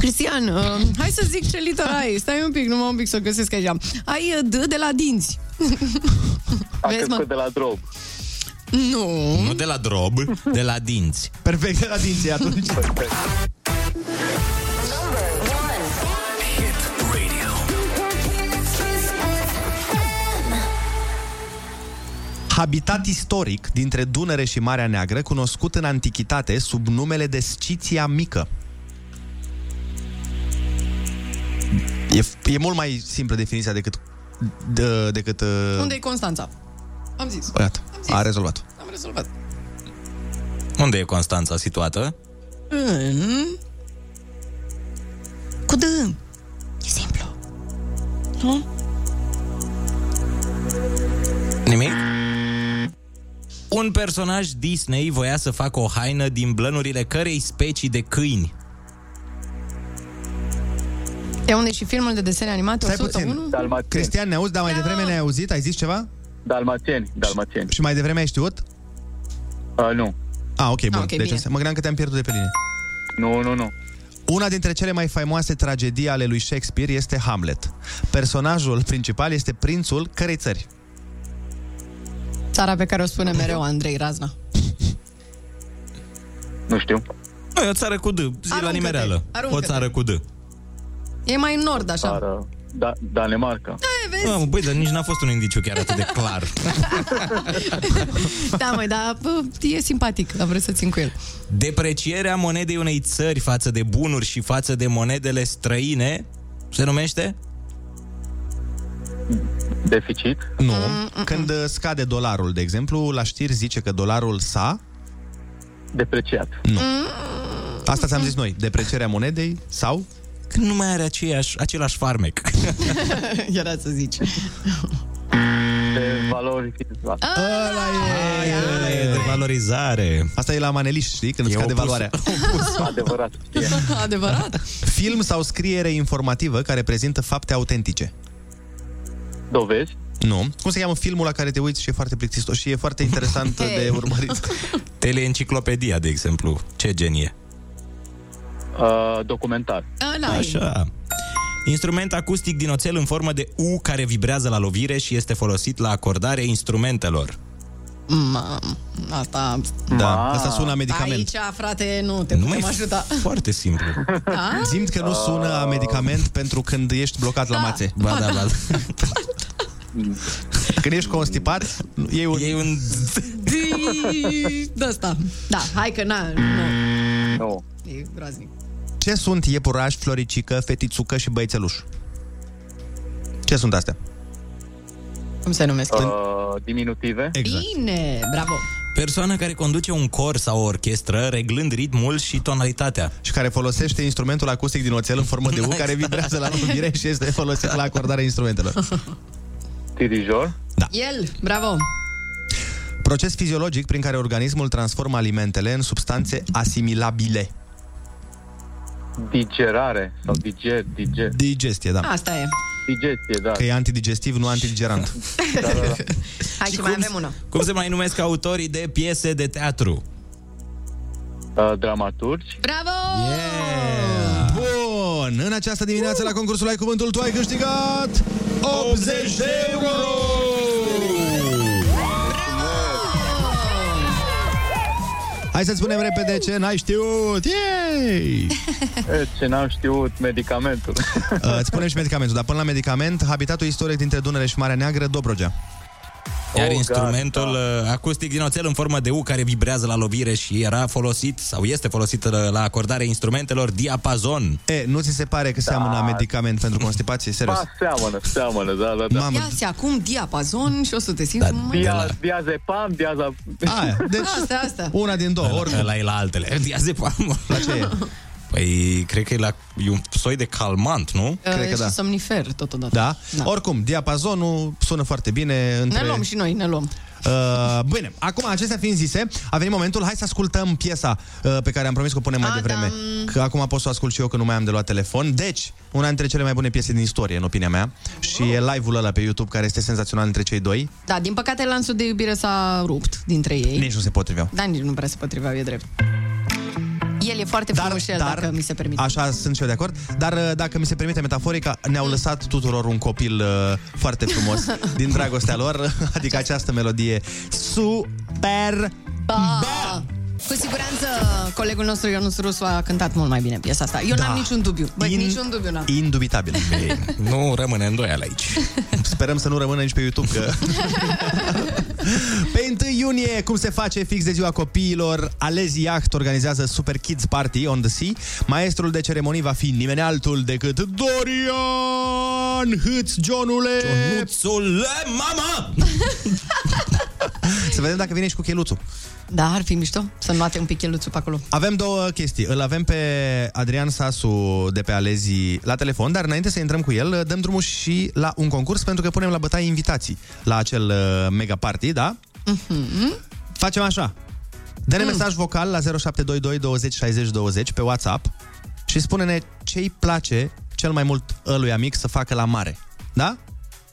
Cristian, uh, hai să zic ce literă ai. Stai un pic, numai un pic să o găsesc aici. Ai uh, D de la dinți. Am Vezi, mă? crescut de la drog. Nu. Nu de la drob, de la dinți. Perfect de la dinții atunci. Habitat istoric dintre Dunăre și Marea Neagră, cunoscut în antichitate sub numele de Sciția Mică. E, e mult mai simplă definiția decât... De, decât uh, Unde e Constanța? Am zis. Gata, a rezolvat. Am rezolvat. Unde e Constanța situată? În... Cu D. E simplu. Nu? Nimic? Un personaj Disney voia să facă o haină din blănurile cărei specii de câini? E unde și filmul de desene animate Stai 101? puțin. Dalmațieni. Cristian, ne auzi, dar mai devreme ne-ai auzit? Ai zis ceva? Dalmațieni, dalmațieni. Și mai devreme ai știut? Uh, nu. Ah, ok, bun. ok, deci bine. înse- mă gândeam că te-am pierdut de pe linie. Nu, nu, nu. Una dintre cele mai faimoase tragedii ale lui Shakespeare este Hamlet. Personajul principal este prințul cărei țări? Țara pe care o spune mereu Andrei Razna. Nu știu. Nu, e o țară cu D, zi la Aruncă-te, nimereală. O aruncă-te. țară cu D. E mai în nord, așa. Țară. Da, Danemarca. E, vezi? Ah, băi, dar nici n-a fost un indiciu chiar atât de clar. <laughs> Da, măi, dar bă, e simpatic, dar vreau să țin cu el. Deprecierea monedei unei țări față de bunuri și față de monedele străine se numește? Deficit. Nu. Când uh, scade dolarul, de exemplu, la știri zice că dolarul s-a... Depreciat. Nu. Asta ți-am zis noi. Deprecierea monedei sau... Când nu mai are aceeași, același farmec. <laughs> Era să zici. De valori Ăla e, ăla e de valorizare. Asta e la maneliști, știi? Când E îți scade opus. valoarea. <laughs> Adevărat. <laughs> Adevărat. Film sau scriere informativă care prezintă fapte autentice. Dovezi? Nu. Cum se cheamă filmul la care te uiți și e foarte plictisos și e foarte interesant de urmărit? Teleenciclopedia, de exemplu. Ce genie. Uh, documentar. Ăla e. Așa. Instrument acustic din oțel în formă de U care vibrează la lovire și este folosit la acordarea instrumentelor. Mam, asta... Da, asta sună a medicament. Aici, frate, nu te Nu putem mai ajuta. Foarte simplu. <laughs> Da? Zimt că nu sună a medicament pentru când ești blocat la mațe. Ba da, ba da. <laughs> Când ești constipat, iei un... Iei un... De asta. Da, hai că na, nu. Nu. E groaznic. Ce sunt iepuraș, floricică, fetițucă și băițeluș? Ce sunt astea? Cum se numesc? Uh, diminutive? Exact. Bine, bravo. Persoană care conduce un cor sau o orchestră reglând ritmul și tonalitatea. Și care folosește instrumentul acustic din oțel în formă de U, care vibrează la lovire și este folosit la acordarea instrumentelor. <laughs> Dirijor? El, bravo. Proces fiziologic prin care organismul transformă alimentele în substanțe asimilabile. Digerare sau diger, diger. Digestie, da. Asta e. Digestie, da. Că e antidigestiv, nu antidigerant. da, da, <laughs> da. Hai și mai avem una. Cum se mai numesc autorii de piese de teatru? Uh, dramaturgi? Bravo! Bun, în această dimineață la concursul Ai Cuvântul Tu ai câștigat 80 de euro! Hai să spunem repede ce n-ai știut! Yay! <laughs> E, Ce n-am știut, medicamentul. <laughs> Uh, îți spunem și medicamentul, dar până la medicament, habitatul istoric dintre Dunăre și Marea Neagră, Dobrogea. Iar Oh, instrumentul uh, acustic din oțel în formă de U care vibrează la lovire și era folosit sau este folosit uh, la acordarea instrumentelor diapazon. E, nu ți se pare că seamănă a medicament pentru constipație? Serios. Ba, seamănă, seamănă, da, da, da. Mamă, Ia-ți acum diapazon și o să te simți Da, mai... Dia, diazepam, diaza... aia, deci Asta, asta. una din două, oricum. Ăla e la altele. <laughs> Diazepam. La ce e? <laughs> Păi, cred că e, la, e un soi de calmant, nu? Cred că și da. somnifer totodată. Da? Da. Oricum, diapazonul sună foarte bine între... Ne luăm și noi, ne luăm. Uh, bine, acum acestea fiind zise, a venit momentul, hai să ascultăm piesa uh, pe care am promis că o punem mai devreme. Că acum pot să o ascult și eu, că nu mai am de luat telefon. Deci, una dintre cele mai bune piese din istorie, în opinia mea. Și e live-ul ăla pe YouTube, care este senzațional între cei doi. Da, din păcate lanțul de iubire s-a rupt dintre ei. Nici nu se potriveau. Da, nici nu prea se potriveau, e drept. El e foarte frumușel, dacă mi se permite. Așa sunt și eu de acord. Dar uh, dacă mi se permite metaforica, ne-au lăsat tuturor un copil uh, foarte frumos <laughs> din dragostea lor, <laughs> adică această melodie super Ba! Cu siguranță colegul nostru Ionus Rusu a cântat mult mai bine piesa asta. Eu Da. n-am niciun dubiu. Băi, In- niciun dubiu n-am. indubitabil. Nu rămâne îndoială aici. Sperăm să nu rămână nici pe YouTube că... <laughs> <laughs> Pe 1 iunie, cum se face fix de ziua copiilor, Alezi Yacht organizează Super Kids Party on the Sea. Maestrul de ceremonii va fi nimeni altul decât Dorian Hâț Johnule! Ionuțule, mama! <laughs> <laughs> Să vedem dacă vine și cu cheluțul. Da, ar fi mișto să nuate un pic cheluțul pe acolo. Avem două chestii. Îl avem pe Adrian Sasu de pe Alezi la telefon, dar înainte să intrăm cu el, dăm drumul și la un concurs pentru că punem la bătaie invitații la acel uh, mega party, da? Mhm. Facem așa. Dă-ne mesaj vocal la 0722 20 60 20 pe WhatsApp și spune-ne ce-i place cel mai mult ăluia mic să facă la mare. Da?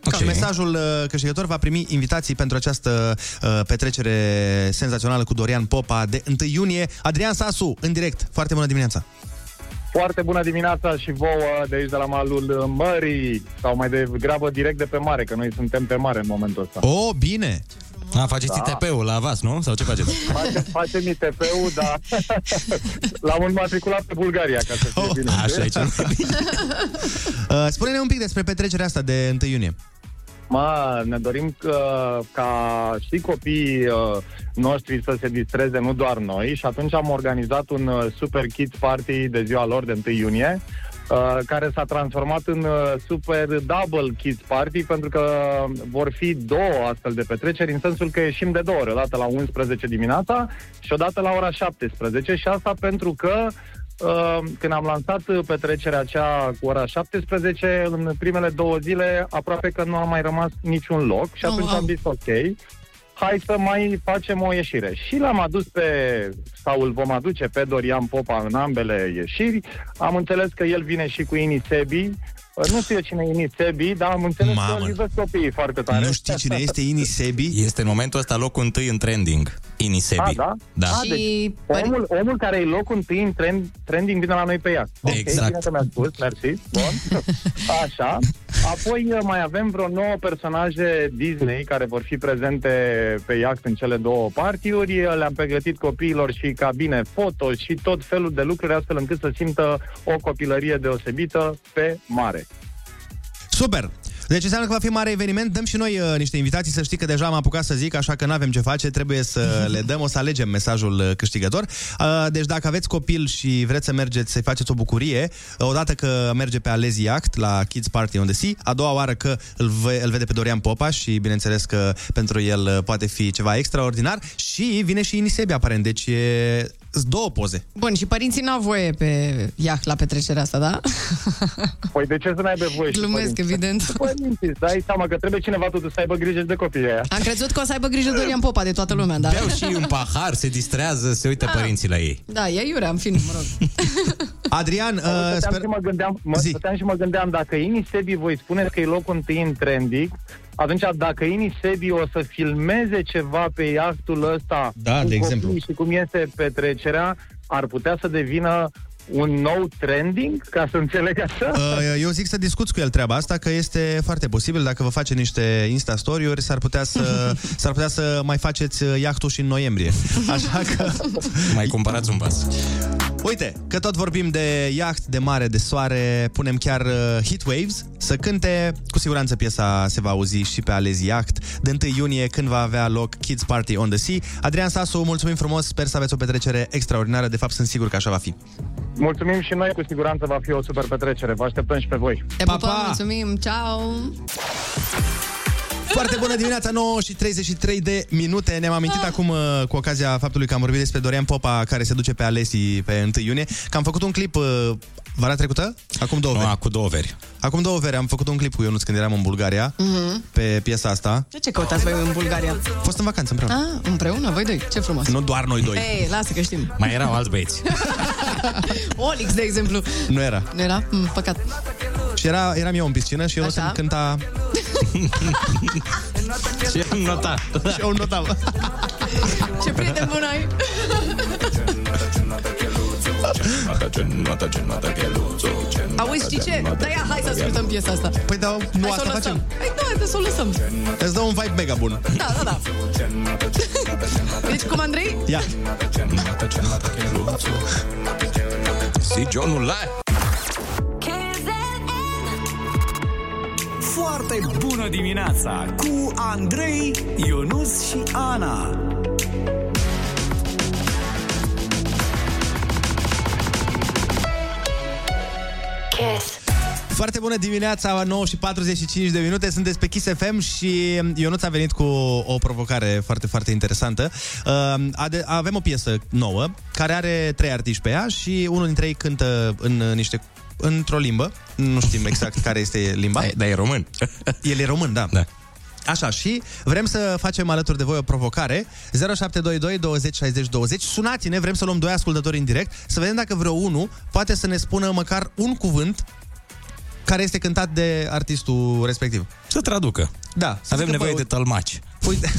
Ok. Și mesajul uh, câștigător va primi invitații pentru această uh, petrecere senzațională cu Dorian Popa de 1 iunie. Adrian Sasu, în direct. Foarte bună dimineața! Foarte bună dimineața și vouă de aici de la malul mării sau mai degrabă direct de pe mare, că noi suntem pe mare în momentul ăsta. Oh, bine! A, faceți Da. ITP-ul la VAS, nu? Sau ce faceți? <laughs> Face, facem ITP-ul, dar <laughs> l-am înmatriculat pe Bulgaria, ca să fie Oh, bine. Așa e cel mai bine. <laughs> Uh, spune-ne un pic despre petrecerea asta de 1 iunie. Ma, ne dorim că, ca și copiii uh, noștri să se distreze, nu doar noi, și atunci am organizat un uh, Super Kids Party de ziua lor de 1 iunie, uh, care s-a transformat în uh, Super Double Kids Party, pentru că vor fi două astfel de petreceri, în sensul că ieșim de două ori, o dată la 11 dimineața și o dată la ora 17. Și asta pentru că uh, când am lansat uh, petrecerea aceea cu ora 17, în primele două zile aproape că nu a mai rămas niciun loc și Oh, atunci wow. am zis ok, hai să mai facem o ieșire. Și l-am adus pe, sau îl vom aduce pe Dorian Popa în ambele ieșiri. Am înțeles că el vine și cu Ini Sebi. Uh, Nu știu eu cine e Ini Sebi, dar am înțeles Mamă. că îl iubesc copiii foarte tare. Nu știi cine este <laughs> Ini Sebi? Este în momentul ăsta locul întâi în trending. Inisebi. A, da? Da. A, deci, omul, omul care e locul întâi în trend, trending vine la noi pe ea. Exact. bine că mi-a spus, mersi. Bun. <laughs> Așa. Apoi uh, mai avem vreo nouă personaje Disney care vor fi prezente pe iaht în cele două partiuri. Uh, Le-am pregătit copiilor și cabine foto și tot felul de lucruri astfel încât să simtă o copilărie deosebită pe mare. Super! Deci înseamnă că va fi mare eveniment. Dăm și noi uh, niște invitații, să știi că deja am apucat să zic, așa că nu avem ce face, trebuie să <laughs> le dăm, o să alegem mesajul uh, câștigător. Uh, deci dacă aveți copil și vreți să mergeți să-i faceți o bucurie, uh, odată că merge pe Alezi Yacht la Kids Party on the Sea, a doua oară că îl, ve- îl vede pe Dorian Popa și bineînțeles că pentru el uh, poate fi ceva extraordinar și vine și Inisebi aparent, deci e sunt două poze. Bun, și părinții n-au voie pe iaht la petrecerea asta, da? Păi de ce să n-aibă voie și Glumesc, părinții? evident. Părinții, îți dai seama că trebuie cineva totuși să aibă grijă și de copiii aia. Am crezut că o să aibă grijă Dorian Popa de toată lumea, da? Beau și un pahar, se distrează, se uită părinții la ei. Da, e iurea, în fine, mă rog. <laughs> Adrian, uh, stăteam, sper... și mă gândeam, mă, stăteam și mă gândeam, dacă Ini Sebi voi spune că e locul întâi în trending, atunci dacă Ini Sebi o să filmeze ceva pe iahtul ăsta Da, cu de copiii exemplu. și cum este petrecerea, ar putea să devină un nou trending, ca să înțeleg așa? <laughs> Uh, Eu zic să discuți cu el treaba asta, că este foarte posibil, dacă vă face niște Insta-story-uri, s-ar putea să, <laughs> s-ar putea să mai faceți uh, iahtul și în noiembrie. <laughs> Așa că... Mai cumpărați un vas. Uite, că tot vorbim de iaht, de mare, de soare, punem chiar uh, Heat Waves să cânte. Cu siguranță piesa se va auzi și pe Alezi Yacht de 1 iunie, când va avea loc Kids Party on the Sea. Adrian Sasu, mulțumim frumos, sper să aveți o petrecere extraordinară. De fapt, sunt sigur că așa va fi. Mulțumim și noi, cu siguranță va fi o super petrecere. Vă așteptăm și pe voi. Te pupăm, mulțumim, ceau! Foarte bună dimineața, 9 și 33 de minute. Ne-am amintit acum uh, cu ocazia faptului că am vorbit despre Dorian Popa care se duce pe Alesi pe 1 iunie, că am făcut un clip uh, vara trecută? Acum două veri. Acum două veri. Acum două veri am făcut un clip cu Ionuț când eram în Bulgaria Mhm. pe piesa asta. De ce căutați voi în Bulgaria? Fost în vacanță împreună. Ah, împreună, voi doi, ce frumos. Nu doar noi doi. Ei, lasă că știm. Mai erau alți băieți. <laughs> Olix, de exemplu. Nu era. Nu era? Mm, păcat. Și era, eram eu în piscină și Ionuț Așa. îmi cânta... <laughs> și eu nota. și eu notam. Ce prieten bun ai! <laughs> Auzi, știi ce? Da, ia, hai să ascultăm piesa asta. Păi da, nu Hai să asta o lăsăm. facem. Hai, da, hai să o lăsăm. Îți dă un vibe mega bun. Da, da, da. Deci, cum, Andrei? Ia. Si Johnul la... Foarte bună dimineața cu Andrei, Ionus și Ana. Foarte bună dimineața, 9 și 45 de minute, sunteți pe Kiss FM și Ionuț a venit cu o provocare foarte, foarte interesantă. Uh, ade- Avem o piesă nouă, care are trei artiști pe ea și unul dintre ei cântă în niște într-o limbă, nu știm exact <laughs> care este limba. Dar e român. El e român, da. da. Așa, și vrem să facem alături de voi o provocare 0722 20 60 20 Sunați-ne, vrem să luăm doi ascultători în direct Să vedem dacă vreo unul poate să ne spună măcar un cuvânt Care este cântat de artistul respectiv Să traducă. Da, să Avem zică, nevoie bă, de tălmaci. Uite,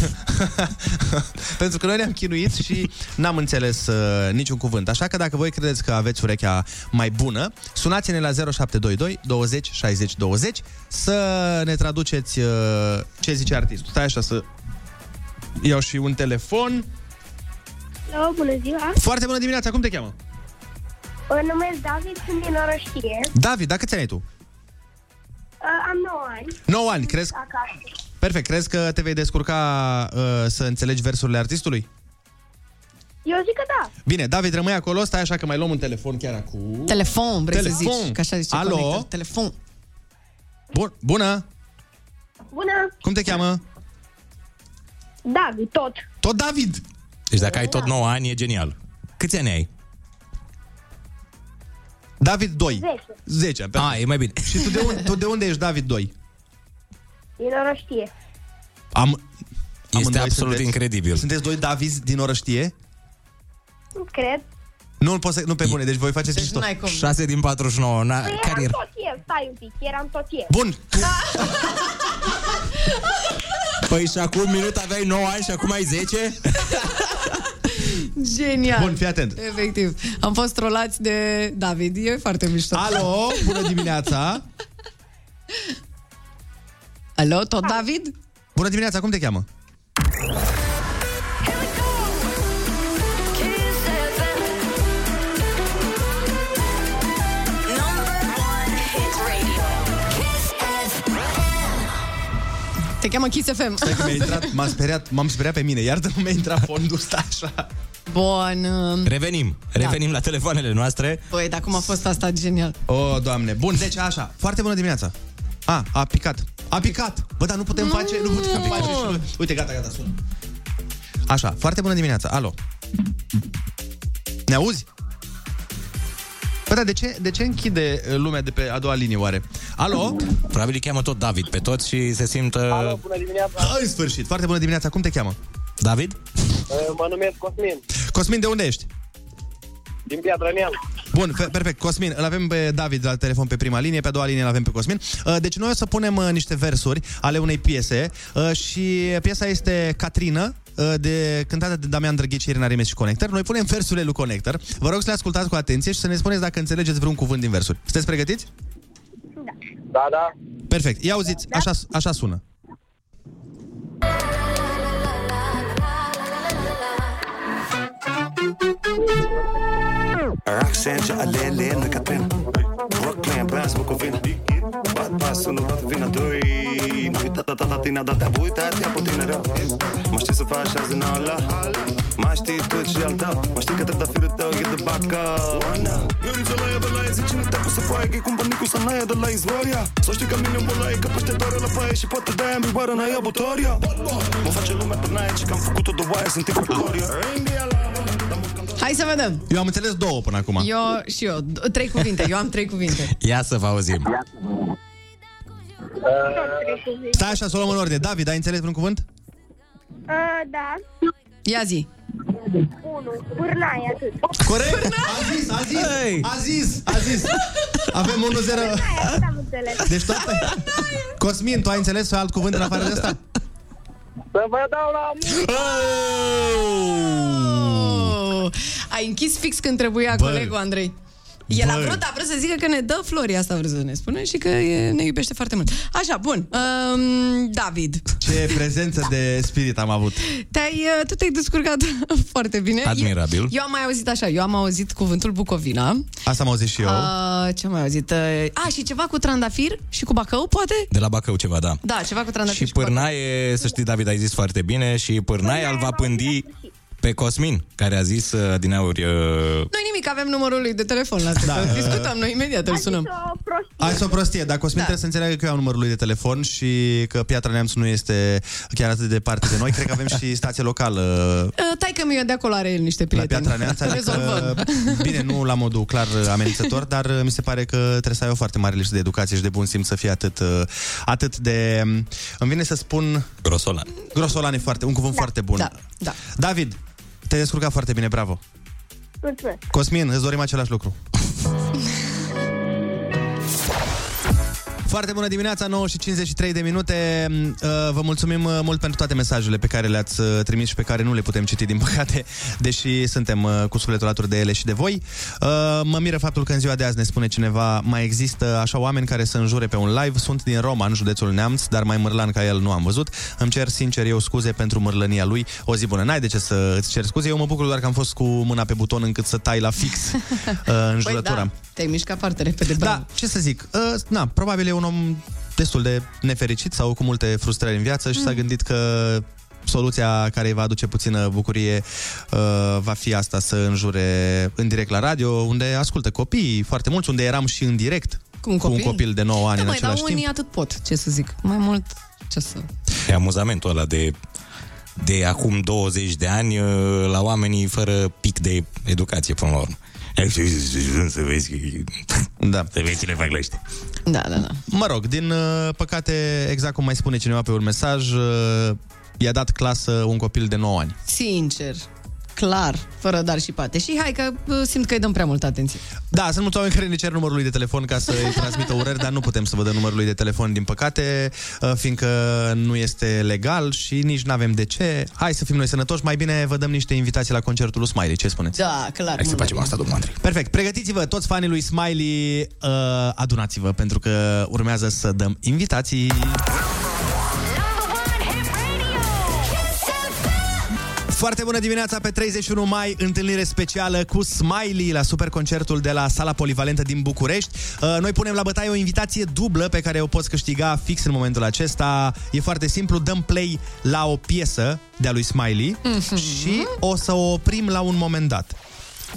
<laughs> pentru că noi ne-am chinuit și n-am înțeles uh, niciun cuvânt. Așa că dacă voi credeți că aveți urechea mai bună, sunați-ne la 0722 20 60 20 să ne traduceți uh, ce zice artistul. Stai așa să iau și un telefon. Hello, bună ziua! Foarte bună dimineața, cum te cheamă? Mă numesc David, sunt din Orăștie. David, da câți ani ai tu? Uh, am 9 ani. 9 ani, crezi? Acasă. Perfect, crezi că te vei descurca uh, să înțelegi versurile artistului? Eu zic că da. Bine, David, rămâi acolo, stai așa că mai luăm un telefon chiar acum. Telefon, vrei Telefon. să zici. Că așa zice Alo? conector. Telefon. Bun, bună! Bună! Cum te cheamă? David, tot. Tot David! Deci dacă ai tot 9 ani, e genial. Câți ani ai? David 2. 10. 10. Ah, e mai bine. Și tu de, unde, tu de unde ești, David 2? Din Orăștie. Am, Este absolut sunteți, incredibil. Sunteți doi Davizi din Orăștie? Cred. Nu, pot să, nu pe bune, deci voi faceți Deci mișto. n-ai cum. 6 din 49. Na, Păi care eram era? tot eu, stai un pic, eram tot eu. Bun. <laughs> Păi și acum un minut aveai 9 ani și acum ai 10? <laughs> Genial. Bun, fii atent. Efectiv. Am fost trolați de David. E foarte mișto. Alo, bună dimineața. <laughs> Alo, tot David? Bună dimineața, cum te cheamă? Te cheamă Kiss FM. Stai că mi-a intrat, m-a speriat, m-am speriat pe mine, iar nu mi-a intrat fondul ăsta așa. Bun. um, Revenim. Revenim la telefoanele noastre. Băi, dar cum a fost asta genial. O, doamne. Bun, deci așa, foarte bună dimineața. A, a picat. A picat. Bă, dar nu putem Nu. face, nu putem face și noi. Uite, gata, gata, sună. Așa, foarte bună dimineața. Alo. Ne auzi? Bă, dar de ce, de ce închide uh, lumea de pe a doua linie, oare? Alo? Probabil îi cheamă tot David pe toți și se simt... Uh... Bună dimineața, În sfârșit, foarte bună dimineața. Cum te cheamă? David? mă numesc Cosmin, Cosmin, de unde ești? Din Piatra Neam. Bun, fe- perfect. Cosmin, îl avem pe David la telefon pe prima linie, pe a doua linie îl avem pe Cosmin. Uh, Deci noi o să punem uh, niște versuri ale unei piese uh, și piesa este Catrină, uh, de, cântată de Damian Drăghici, Irina Rimes și Connector. Noi punem versurile lui Connector. Vă rog să le ascultați cu atenție și să ne spuneți dacă înțelegeți vreun cuvânt din versuri. Sunteți pregătiți? Da, da. Perfect. Ia auziți, așa, așa sună. Roxanne, Jalele, lângă Catrin Brooklyn, Brands, Bucovina Bat pasul, nu toată vina doi Nu uita tata tatina, dar te-a uitat, ea puțin rău Mă știi să faci azi în ala. Mai știi tu și al tău. Mă știi că trandafirul tău e de bacă. Viorița la ea de la ea zice nu te cu să faie Că e cumpărnicu să n-aia de la izvoria. Să știi că mine îmi bolaie Că pește doare la paie Și poate de-aia îmi biboară în aia butoria. Mă face lumea pe naie Și că am făcut-o de oaie Sunt în victoria Hai să vedem. Eu am înțeles două până acum. Eu și eu. D- Trei cuvinte. Eu am trei cuvinte. <laughs> Ia să vă auzim. Stai așa, să o luăm în ordine. David, ai înțeles vreun cuvânt? Uh, da. Ia zi. 1. Pârnaie, atât. Corect? A zis, a zis, a zis, a zis. Avem 1-0. Asta am înțeles. Deci tot... <laughs> Cosmin, tu ai înțeles alt cuvânt în afară de asta? Să vă dau la Oh, ai închis fix când trebuia Bă. colegul Andrei. El Bă. a vrut, a vrut să zică că ne dă flori, asta a vrut să ne spună și că e, ne iubește foarte mult. Așa, bun. Um, David, Ce prezență de spirit am avut. te-ai, uh, tu te-ai descurcat <laughs> foarte bine. Admirabil. Eu, eu am mai auzit așa, eu am auzit cuvântul Bucovina. Asta am auzit și eu. Uh, ce am mai auzit? Uh, a, și ceva cu trandafir și cu bacău, poate? De la Bacău ceva, da. Da, ceva cu trandafir Și și, cu bacău. pârnaie, să știi, David, ai zis foarte bine, și pârnaie îl va pândi pe Cosmin, care a zis uh, din aur... Uh, Nu nimic, avem numărul lui de telefon la asta. Da, Da, uh, discutăm, noi imediat îl sunăm. Hai să o prostie, dar Cosmin Da. trebuie să înțeleagă că eu am numărul lui de telefon și că Piatra Neamț nu este chiar atât de departe de noi. Cred că avem și stație locală <laughs> Uh, tai că mi de acolo are el niște la prieteni. Piatra Neamț. Rezolvăm. Adică, <laughs> bine, nu la modul clar amenințător, dar uh, mi se pare că trebuie să ai o foarte mare lipsă de educație și de bun simț să fie atât, uh, atât de... Îmi vine să spun... Grosolan. Grosolan e foarte, un cuvânt foarte bun. Da, da. David, te-ai descurcat foarte bine, bravo. Mulțumesc. Cosmin, îți dorim același lucru. <laughs> Foarte bună dimineața, 9 și 53 de minute. Uh, Vă mulțumim uh, mult pentru toate mesajele pe care le-ați uh, trimis și pe care nu le putem citi, din <laughs> păcate, deși suntem uh, cu sufletul alături de ele și de voi. Uh, Mă miră faptul că în ziua de azi ne spune cineva mai există așa oameni care să înjure pe un live. Sunt din Roma, în județul Neamț, dar mai mârlan ca el nu am văzut. Îmi cer sincer eu scuze pentru mârlănia lui. O zi bună. N-ai de ce să îți cer scuze. Eu mă bucur doar că am fost cu mâna pe buton încât să tai la fix <laughs> uh, în Păi jurătura. da, te-ai mișcat foarte repede. Da, ce să zic, uh, na, probabil e un om destul de nefericit sau cu multe frustrări în viață și Mm. s-a gândit că soluția care îi va aduce puțină bucurie uh, va fi asta să înjure în direct la radio, unde ascultă copiii foarte mulți, unde eram și în direct Cu un cu un copil? copil de 9 ani Da, în mai, dar același unii timp. atât pot, ce să zic. Mai mult, ce să... E amuzamentul ăla de, de acum 20 de ani uh, la oamenii fără pic de educație, până la urmă. Să vezi Da. Să vezi ce le fac la ăștia. Da, da, da. Mă rog, din uh, păcate, exact cum mai spune cineva pe un mesaj, uh, i-a dat clasă un copil de 9 ani. Sincer, clar, fără dar și pate. Și hai că uh, simt că îi dăm prea multă atenție. Da, sunt mulți oameni care ne cer numărul lui de telefon ca să îi <laughs> transmită urări, dar nu putem să vă dăm numărul lui de telefon, din păcate, uh, fiindcă nu este legal și nici nu avem de ce. Hai să fim noi sănătoși, mai bine vă dăm niște invitații la concertul lui Smiley, ce spuneți? Da, clar. Hai să mult facem mai asta, domnul Andrei. Perfect, pregătiți-vă, toți fanii lui Smiley, uh, adunați-vă, pentru că urmează să dăm invitații. Foarte bună dimineața pe 31 mai, întâlnire specială cu Smiley la superconcertul de la Sala Polivalentă din București. Uh, Noi punem la bătaie o invitație dublă pe care o poți câștiga fix în momentul acesta. E foarte simplu, dăm play la o piesă de-a lui Smiley și o să o oprim la un moment dat.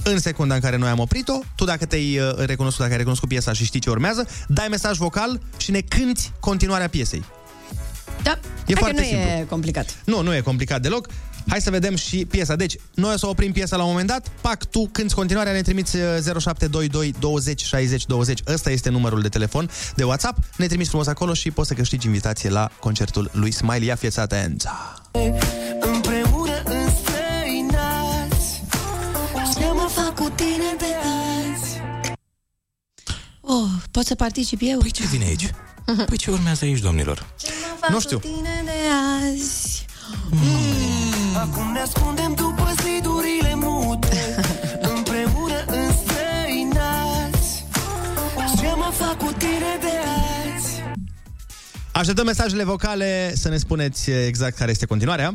În secunda în care noi am oprit-o, tu dacă te-ai uh, recunoscut, dacă ai recunoscut piesa și știi ce urmează, dai mesaj vocal și ne cânti continuarea piesei. Da, E hai foarte că nu e simplu. complicat. Nu, nu e complicat deloc. Hai să vedem și piesa. Deci, noi o să oprim piesa la un moment dat. Pac, tu cânti continuarea, ne trimiți uh, 0722 20 60 20. Ăsta este numărul de telefon de WhatsApp. Ne trimiți frumos acolo și poți să câștigi invitație la concertul lui Smiley. Ia fieți atența! Împreună înstrăinați Ce mă fac cu tine de azi Oh, pot să particip eu? Păi ce vine aici? Păi ce urmează aici, domnilor? Nu știu. Tine de azi. Acum ne ascundem după zidurile mute. <laughs> Împreună înstrăinați Ce mă fac cu tine de azi? Așteptăm mesajele vocale să ne spuneți exact care este continuarea.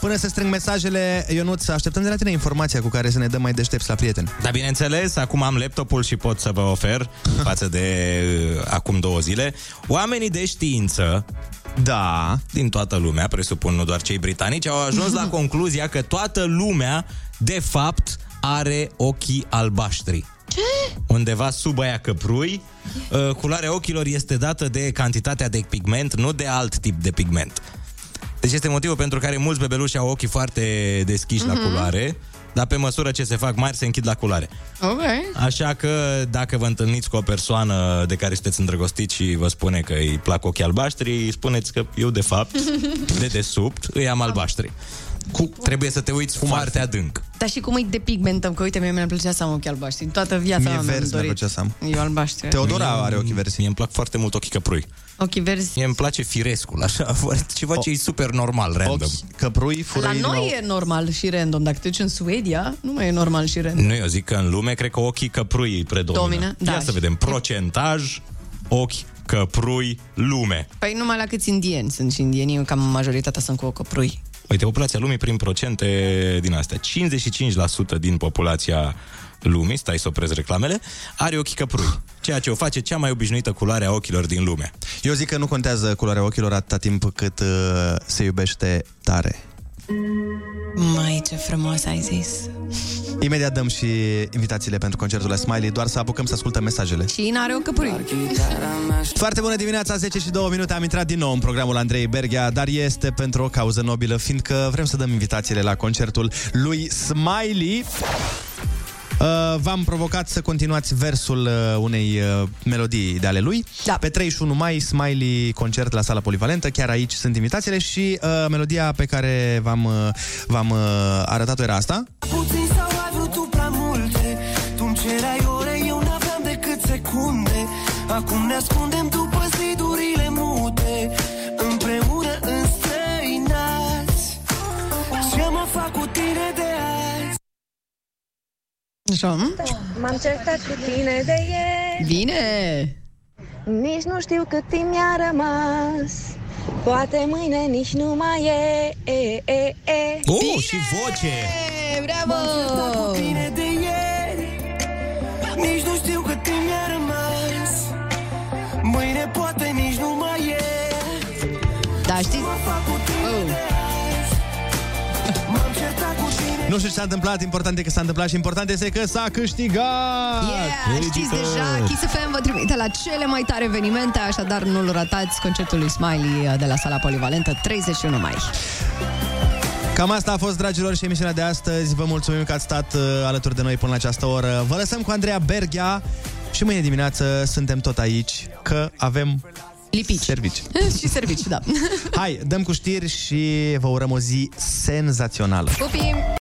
Până să strâng mesajele, Ionuț, așteptăm de la tine informația cu care să ne dăm mai deștepți la prieteni. Dar bineînțeles, acum am laptopul și pot să vă ofer <laughs> față de uh, acum două zile. Oamenii de știință da. din toată lumea, presupun nu doar cei britanici, au ajuns la <laughs> concluzia că toată lumea, de fapt, are ochii albaștri. Ce? Undeva sub aia căprui, uh, culoarea ochilor este dată de cantitatea de pigment, nu de alt tip de pigment. Deci este motivul pentru care mulți bebeluși au ochii foarte deschiși Mhm. la culoare, dar pe măsură ce se fac mari, se închid la culoare. Ok. Așa că dacă vă întâlniți cu o persoană de care sunteți îndrăgostiți și vă spune că îi plac ochii albaștri, spuneți că eu, de fapt, <laughs> de desubt, îi am albaștri. Cu... Trebuie să te uiți foarte adânc. Dar și cum îi depigmentăm? Că uite, mie mi-ar plăcea să am ochi albaștri. În toată viața Mie mea mi-am verzi mi-ar dorit. plăcea să am. Eu albaștri. Teodora are ochii verzi. Mie îmi plac foarte mult ochii căprui. Ochii verzi. Mie îmi place firescul, așa, <laughs> foarte- ceva ce e super normal, random. Ochi, căprui, La noi e normal și random. Dacă te duci în Suedia, nu mai e normal și random. Nu, eu zic că în lume, cred că ochii căprui îi predomină. Domină, Ia da. să vedem, procentaj, ochi, căprui, lume. Păi numai la câți indieni sunt și indienii, cam majoritatea sunt cu o căprui. Uite, populația lumii prin procente din astea. 55% din populația lumii, stai să opresc reclamele, are ochii căprui. Ceea ce o face cea mai obișnuită culoare a ochilor din lume. Eu zic că nu contează culoarea ochilor atâta timp cât uh, se iubește tare. Mai ce frumos ai zis. Imediat dăm și invitațiile pentru concertul la Smiley, doar să apucăm să ascultăm mesajele. Și n-are o căprui. Foarte bună dimineața, 10 și 2 minute. Am intrat din nou în programul Andrei Berghia, dar este pentru o cauză nobilă, fiindcă vrem să dăm invitațiile la concertul lui Smiley. Uh, v-am provocat să continuați versul uh, unei uh, melodii de ale lui. Da. Pe 31 mai, Smiley concert la sala polivalentă. Chiar aici sunt invitațiile și uh, melodia pe care v-am, uh, v-am uh, arătat-o era asta. Puțin sau ai vrut tu prea multe Tu-mi cereai ore, eu n-aveam decât secunde Acum ne ascundem după zidurile mute Împreună înstrăinați Ce mă fac cu tine de azi? Așa, hm? M-am certat cu tine de ieri Bine! Nici nu știu cât timp mi-a rămas Poate mâine nici nu mai e, e, e, e. Oh, și voce! Bravo! M-am certat cu tine de ieri Nici nu știu cât timp mi-a rămas Mâine poate nici nu mai e Da, știi? Nu știu ce s-a întâmplat, important e că s-a întâmplat și important este că s-a câștigat! Yeah, știți deja, Kiss FM vă trimite la cele mai tare evenimente, așadar nu-l ratați concertul lui Smiley de la sala polivalentă 31 mai. Cam asta a fost, dragilor, și emisiunea de astăzi. Vă mulțumim că ați stat uh, alături de noi până la această oră. Vă lăsăm cu Andreea Berghia și mâine dimineață suntem tot aici, că avem Lipici. servici. <laughs> și serviciu, da. Hai, dăm cu știri și vă urăm o zi senzațională. Pupii!